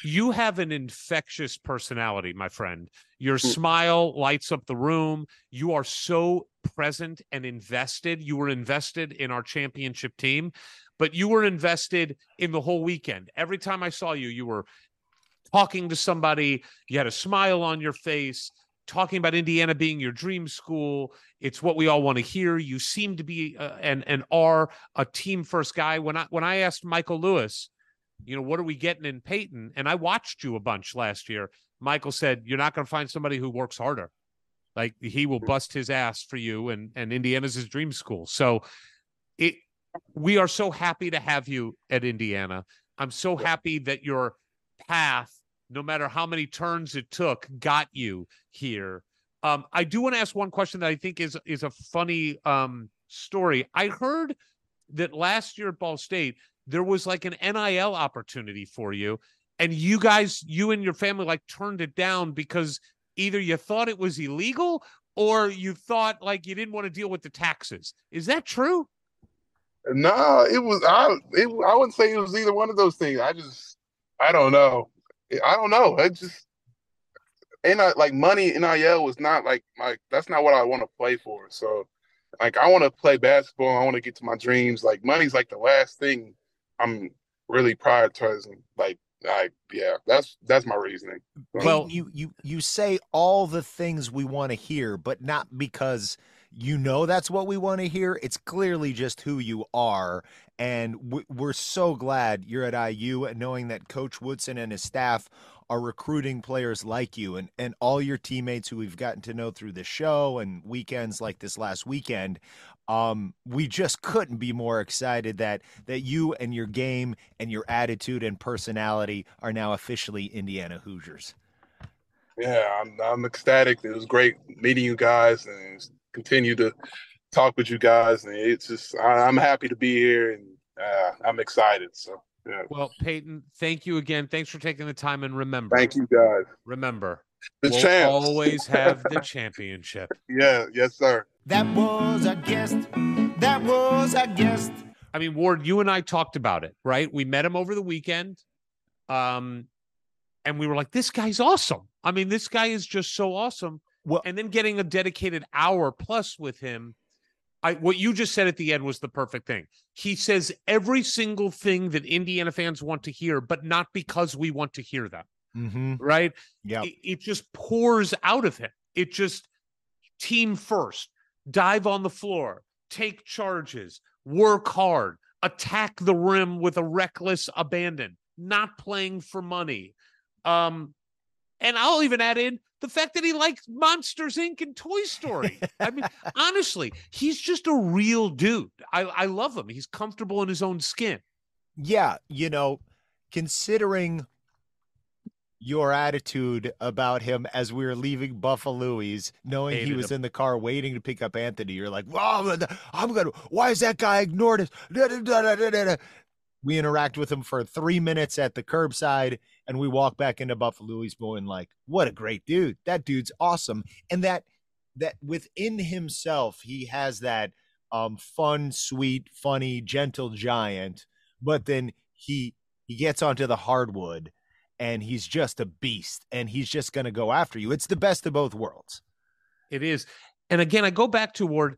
you have an infectious personality, my friend. Your mm. smile lights up the room. You are so present and invested. You were invested in our championship team, but you were invested in the whole weekend. Every time I saw you, you were talking to somebody, you had a smile on your face, talking about Indiana being your dream school. It's what we all want to hear. You seem to be uh, and and are a team first guy. When I when I asked Michael Lewis, you know, what are we getting in Payton? And I watched you a bunch last year. Michael said, You're not going to find somebody who works harder. Like he will bust his ass for you, and and Indiana's his dream school. So it we are so happy to have you at Indiana. I'm so happy that your path, no matter how many turns it took, got you here. Um, I do want to ask one question that I think is is a funny um story. I heard that last year at Ball State, there was like an NIL opportunity for you, and you guys, you and your family, like turned it down because either you thought it was illegal or you thought like you didn't want to deal with the taxes. Is that true? No, it was I. It, I wouldn't say it was either one of those things. I just, I don't know. I don't know. I just, and I like money NIL was not like like that's not what I want to play for. So, like I want to play basketball. I want to get to my dreams. Like money's like the last thing I'm really prioritizing. Like, I yeah, that's that's my reasoning. Well, you you you say all the things we want to hear, but not because you know that's what we want to hear. It's clearly just who you are, and we- we're so glad you're at IU, knowing that Coach Woodson and his staff are recruiting players like you, and and all your teammates who we've gotten to know through the show and weekends like this last weekend. Um, we just couldn't be more excited that that you and your game and your attitude and personality are now officially Indiana Hoosiers. yeah, I'm I'm ecstatic. It was great meeting you guys and continue to talk with you guys. And it's just I, I'm happy to be here and uh, I'm excited. So yeah, Well, Payton, thank you again. Thanks for taking the time. And remember, thank you guys. Remember, The we'll champs. always have the championship. Yeah, yes, sir. That was a guest. That was a guest. I mean, Ward, you and I talked about it, right? We met him over the weekend. Um, and we were like, this guy's awesome. I mean, this guy is just so awesome. Well- and then getting a dedicated hour plus with him. I what you just said at the end was the perfect thing. He says every single thing that Indiana fans want to hear, but not because we want to hear them, Mm-hmm. right? Yeah. it, it just pours out of him. It just team first, dive on the floor, take charges, work hard, attack the rim with a reckless abandon, not playing for money. Um, and I'll even add in the fact that he likes Monsters Inc. and Toy Story. I mean, honestly, he's just a real dude. I, I love him. He's comfortable in his own skin. Yeah, you know, considering your attitude about him as we were leaving Buffalouie's, knowing he was him. in the car waiting to pick up Anthony, you're like, "Wow, I'm gonna. Why is that guy ignored us?" Da, da, da. We interact with him for three minutes at the curbside, and we walk back into Buffalouie's, going like, "What a great dude! That dude's awesome!" And that that within himself, he has that um fun, sweet, funny, gentle giant, but then he he gets onto the hardwood and he's just a beast and he's just going to go after you. It's the best of both worlds. It is. And again, I go back to Ward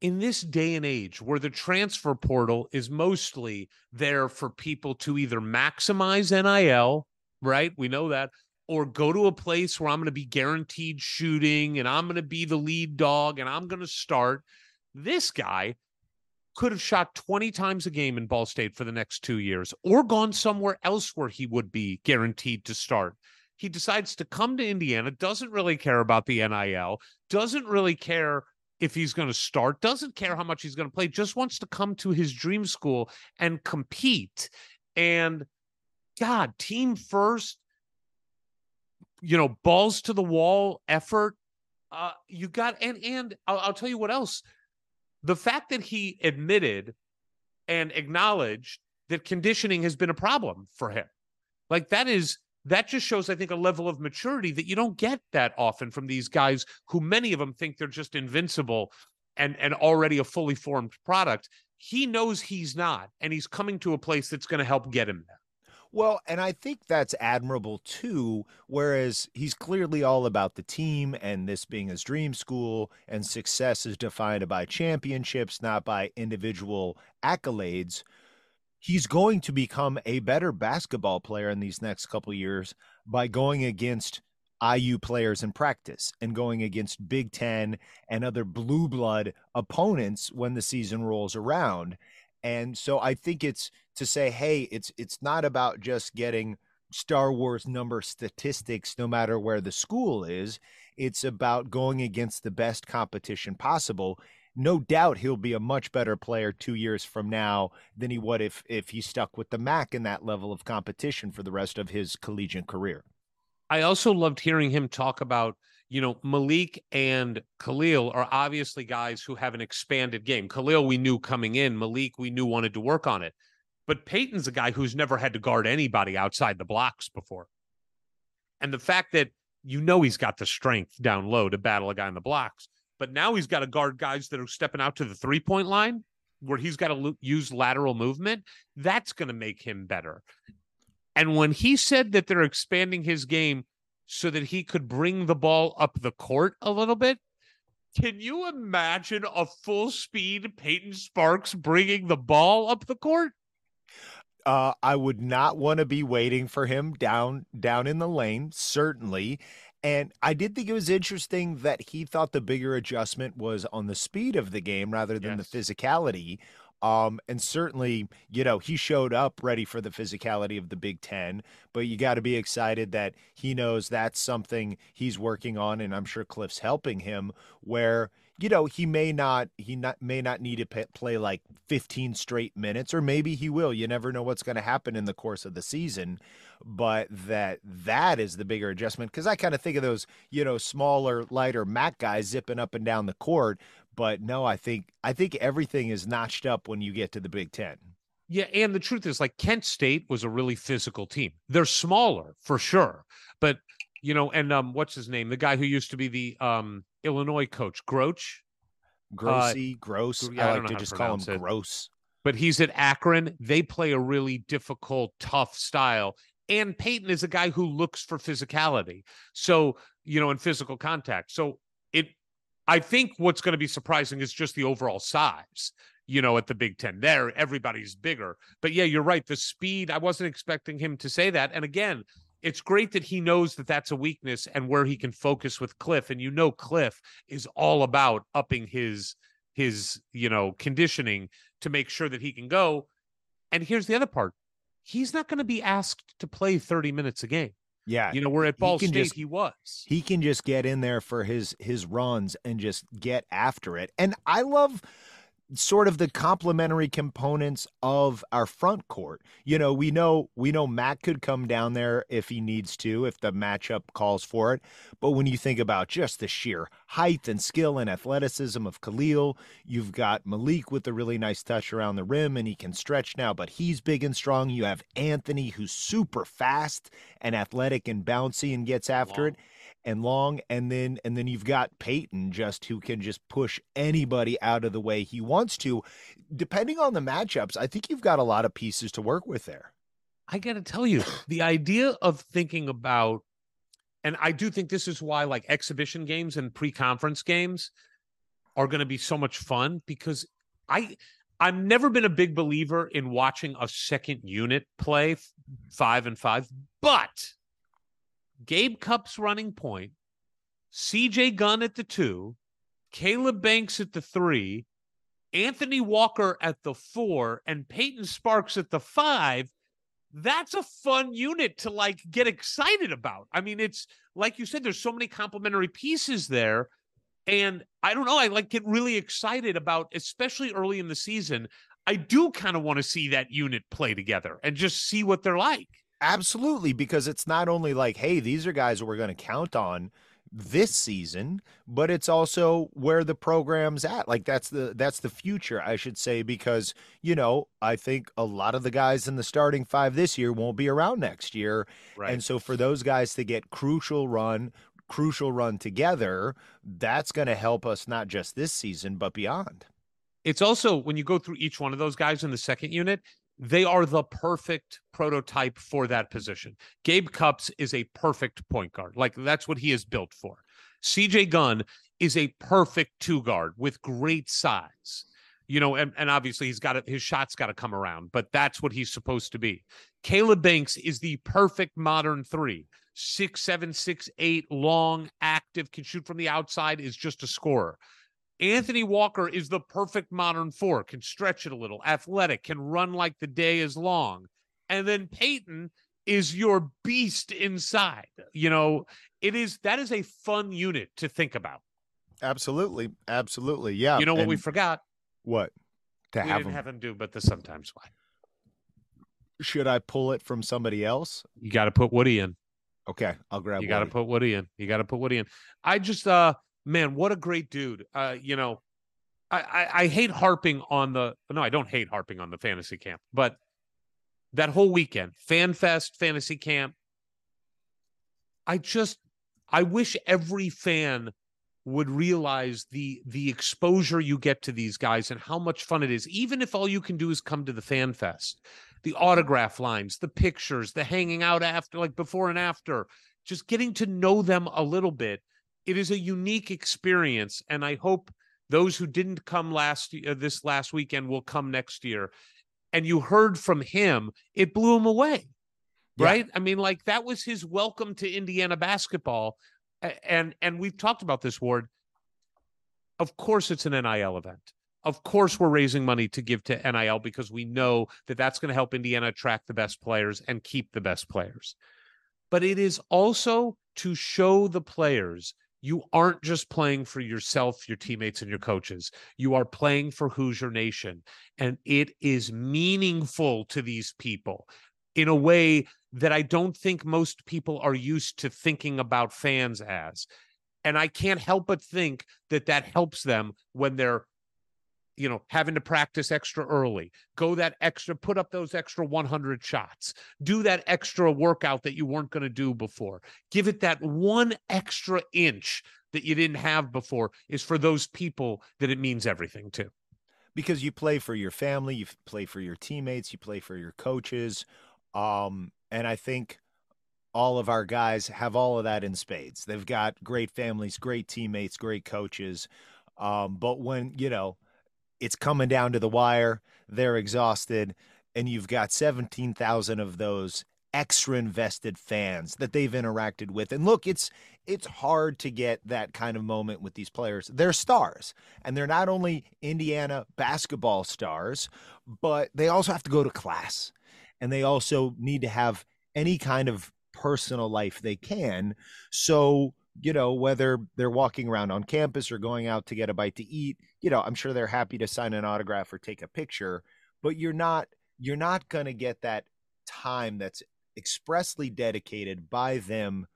in this day and age where the transfer portal is mostly there for people to either maximize NIL, right? We know that, or go to a place where I'm going to be guaranteed shooting and I'm going to be the lead dog and I'm going to start. This guy could have shot 20 times a game in Ball State for the next two years or gone somewhere else where he would be guaranteed to start. He decides to come to Indiana, doesn't really care about the NIL, doesn't really care if he's going to start, doesn't care how much he's going to play, just wants to come to his dream school and compete. And God, team first, you know, balls to the wall effort. Uh, you got, and, and I'll, I'll tell you what else. The fact that he admitted and acknowledged that conditioning has been a problem for him. Like that is that just shows, I think, a level of maturity that you don't get that often from these guys who many of them think they're just invincible and and already a fully formed product. He knows he's not, and he's coming to a place that's going to help get him there. Well, and I think that's admirable too. Whereas he's clearly all about the team and this being his dream school, and success is defined by championships, not by individual accolades. He's going to become a better basketball player in these next couple years by going against IU players in practice and going against Big Ten and other blue blood opponents when the season rolls around. And so I think it's to say, hey, it's it's not about just getting Star Wars number statistics no matter where the school is. It's about going against the best competition possible. No doubt he'll be a much better player two years from now than he would if if he stuck with the MAC in that level of competition for the rest of his collegiate career. I also loved hearing him talk about, you know, Malik and Kel'el are obviously guys who have an expanded game. Kel'el, we knew coming in, Malik, we knew wanted to work on it. But Payton's a guy who's never had to guard anybody outside the blocks before. And the fact that you know he's got the strength down low to battle a guy in the blocks, but now he's got to guard guys that are stepping out to the three point line where he's got to lo- use lateral movement. That's going to make him better. And when he said that they're expanding his game so that he could bring the ball up the court a little bit, can you imagine a full speed Payton Sparks bringing the ball up the court? Uh, I would not want to be waiting for him down down in the lane, certainly. And I did think it was interesting that he thought the bigger adjustment was on the speed of the game rather than Yes. the physicality. Um, and certainly, you know, he showed up ready for the physicality of the Big Ten, but you got to be excited that he knows that's something he's working on, and I'm sure Cliff's helping him. Where you know he may not he not may not need to play like 15 straight minutes, or maybe he will. You never know what's going to happen in the course of the season, but that that is the bigger adjustment because I kind of think of those you know smaller, lighter MAC guys zipping up and down the court. But no, I think I think everything is notched up when you get to the Big Ten. Yeah, and the truth is, like Kent State was a really physical team. They're smaller for sure, but you know, and um, what's his name? The guy who used to be the um Illinois coach, Groch, Grossy, gross. yeah, I I like to just call him it. gross. but he's at Akron. They play a really difficult, tough style. And Payton is a guy who looks for physicality. So, you know, in physical contact. So it I think what's going to be surprising is just the overall size, you know, at the Big Ten. There, everybody's bigger. But yeah, you're right. The speed, I wasn't expecting him to say that. And again, it's great that he knows that that's a weakness and where he can focus with Cliff. And you know, Cliff is all about upping his his you know conditioning to make sure that he can go. And here's the other part: he's not going to be asked to play 30 minutes a game. Yeah, You know, where at he Ball can State just- he was. he can just get in there for his his runs and just get after it. And I love sort of the complementary components of our front court. You know, we know we know Matt could come down there if he needs to, if the matchup calls for it. But when you think about just the sheer height and skill and athleticism of Kel'el, you've got Malik with a really nice touch around the rim and he can stretch now, but he's big and strong. You have Anthony who's super fast and athletic and bouncy and gets after Long. it and long and then and then you've got Payton just who can just push anybody out of the way he wants to. Depending on the matchups I think you've got a lot of pieces to work with there. I got to tell you, the idea of thinking about, and I do think this is why like exhibition games and pre-conference games are going to be so much fun because I I've never been a big believer in watching a second unit play f- five and five, but Gabe Cupps running point, CJ Gunn at the two, Kaleb Banks at the three, Anthony Walker at the four, and Payton Sparks at the five that's a fun unit to like get excited about. I mean, it's like you said, there's so many complementary pieces there. And I don't know, I like get really excited about, especially early in the season. I do kind of want to see that unit play together and just see what they're like. Absolutely because it's not only like hey these are guys that we're going to count on this season but it's also where the program's at like that's the that's the future I should say because you know I think a lot of the guys in the starting five this year won't be around next year And so for those guys to get crucial run, crucial run together, that's going to help us not just this season but beyond. it's also when you go through each one of those guys in the second unit, they are the perfect prototype for that position. Gabe Cupps is a perfect point guard. Like that's what he is built for. CJ Gunn is a perfect two guard with great size. You know, and, and obviously he's got to, his shots got to come around, but that's what he's supposed to be. Kaleb Banks is the perfect modern three. Six, seven, six, eight, long, active, can shoot from the outside, is just a scorer. Anthony Walker is the perfect modern four, can stretch it a little, athletic, can run like the day is long. And then Payton is your beast inside. You know, it is that is a fun unit to think about. Absolutely, absolutely. Yeah. you know what we forgot? what to We have him? have him do, but the sometimes why. Should I pull it from somebody else? You got to put Woody in. Okay, I'll grab. You got to put Woody in. You got to put Woody in. I just, uh, man, what a great dude. Uh, you know, I, I, I hate harping on the. No, I don't hate harping on the fantasy camp, but that whole weekend, Fan Fest, fantasy camp. I just, I wish every fan would realize the the exposure you get to these guys and how much fun it is even if all you can do is come to the fan fest the autograph lines the pictures the hanging out after like before and after just getting to know them a little bit it is a unique experience and i hope those who didn't come last uh, this last weekend will come next year. And you heard from him it blew him away Yeah. right? I mean like that was his welcome to indiana basketball and and we've talked about this ward. Of course it's an nil event. Of course we're raising money to give to nil because we know that that's going to help indiana attract the best players and keep the best players. But it is also to show the players you aren't just playing for yourself, your teammates, and your coaches. You are playing for Hoosier Nation. And it is meaningful to these people in a way that I don't think most people are used to thinking about fans as. And I can't help but think that that helps them when they're you know, having to practice extra early, go that extra, put up those extra 100 shots, do that extra workout that you weren't going to do before. Give it that one extra inch that you didn't have before is for those people that it means everything to. because you play for your family, you play for your teammates, you play for your coaches. Um, and I think all of our guys have all of that in spades. They've got great families, great teammates, great coaches. Um, but when, you know, it's coming down to the wire, they're exhausted, and you've got 17,000 of those extra invested fans that they've interacted with. And look, it's it's hard to get that kind of moment with these players. They're stars, and they're not only Indiana basketball stars, but they also have to go to class. And they also need to have any kind of personal life they can. So, you know, whether they're walking around on campus or going out to get a bite to eat, you know, I'm sure they're happy to sign an autograph or take a picture, but you're not you're not going to get that time that's expressly dedicated by them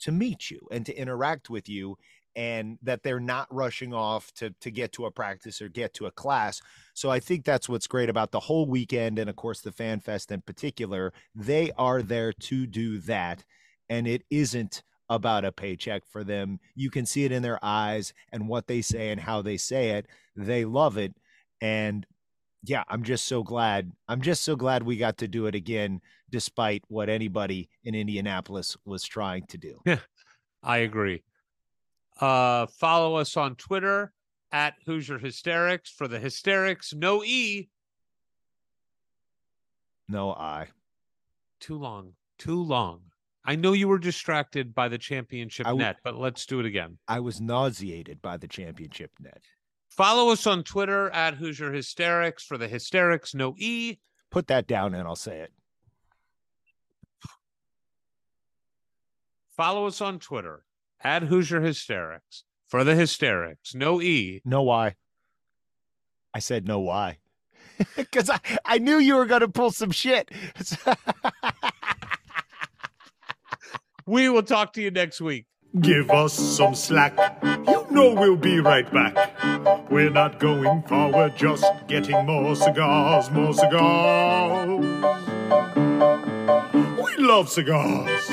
to meet you and to interact with you and that they're not rushing off to to get to a practice or get to a class. So I think that's what's great about the whole weekend and of course the Fan Fest in particular. They are there to do that and it isn't about a paycheck for them. You can see it in their eyes and what they say and how they say it. They love it and yeah, I'm just so glad. I'm just so glad we got to do it again despite what anybody in Indianapolis was trying to do. Yeah, I agree. Uh, follow us on Twitter at Hoosier Hysterics for the hysterics. No E. No, I. Too long. Too long. I know you were distracted by the championship w- net, but let's do it again. I was nauseated by the championship net. Follow us on Twitter at Hoosier Hysterics for the hysterics. No E. Put that down and I'll say it. Follow us on Twitter at Hoosier Hysterics for the hysterics. No E. No Y. I said no Y. Because I, I knew you were going to pull some shit. We will talk to you next week. Give us some slack. You know we'll be right back. We're not going forward, just getting more cigars, more cigars. We love cigars.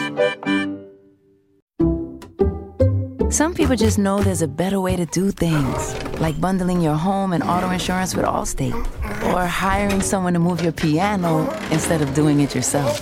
Some people just know there's a better way to do things, like bundling your home and auto insurance with Allstate, or hiring someone to move your piano instead of doing it yourself.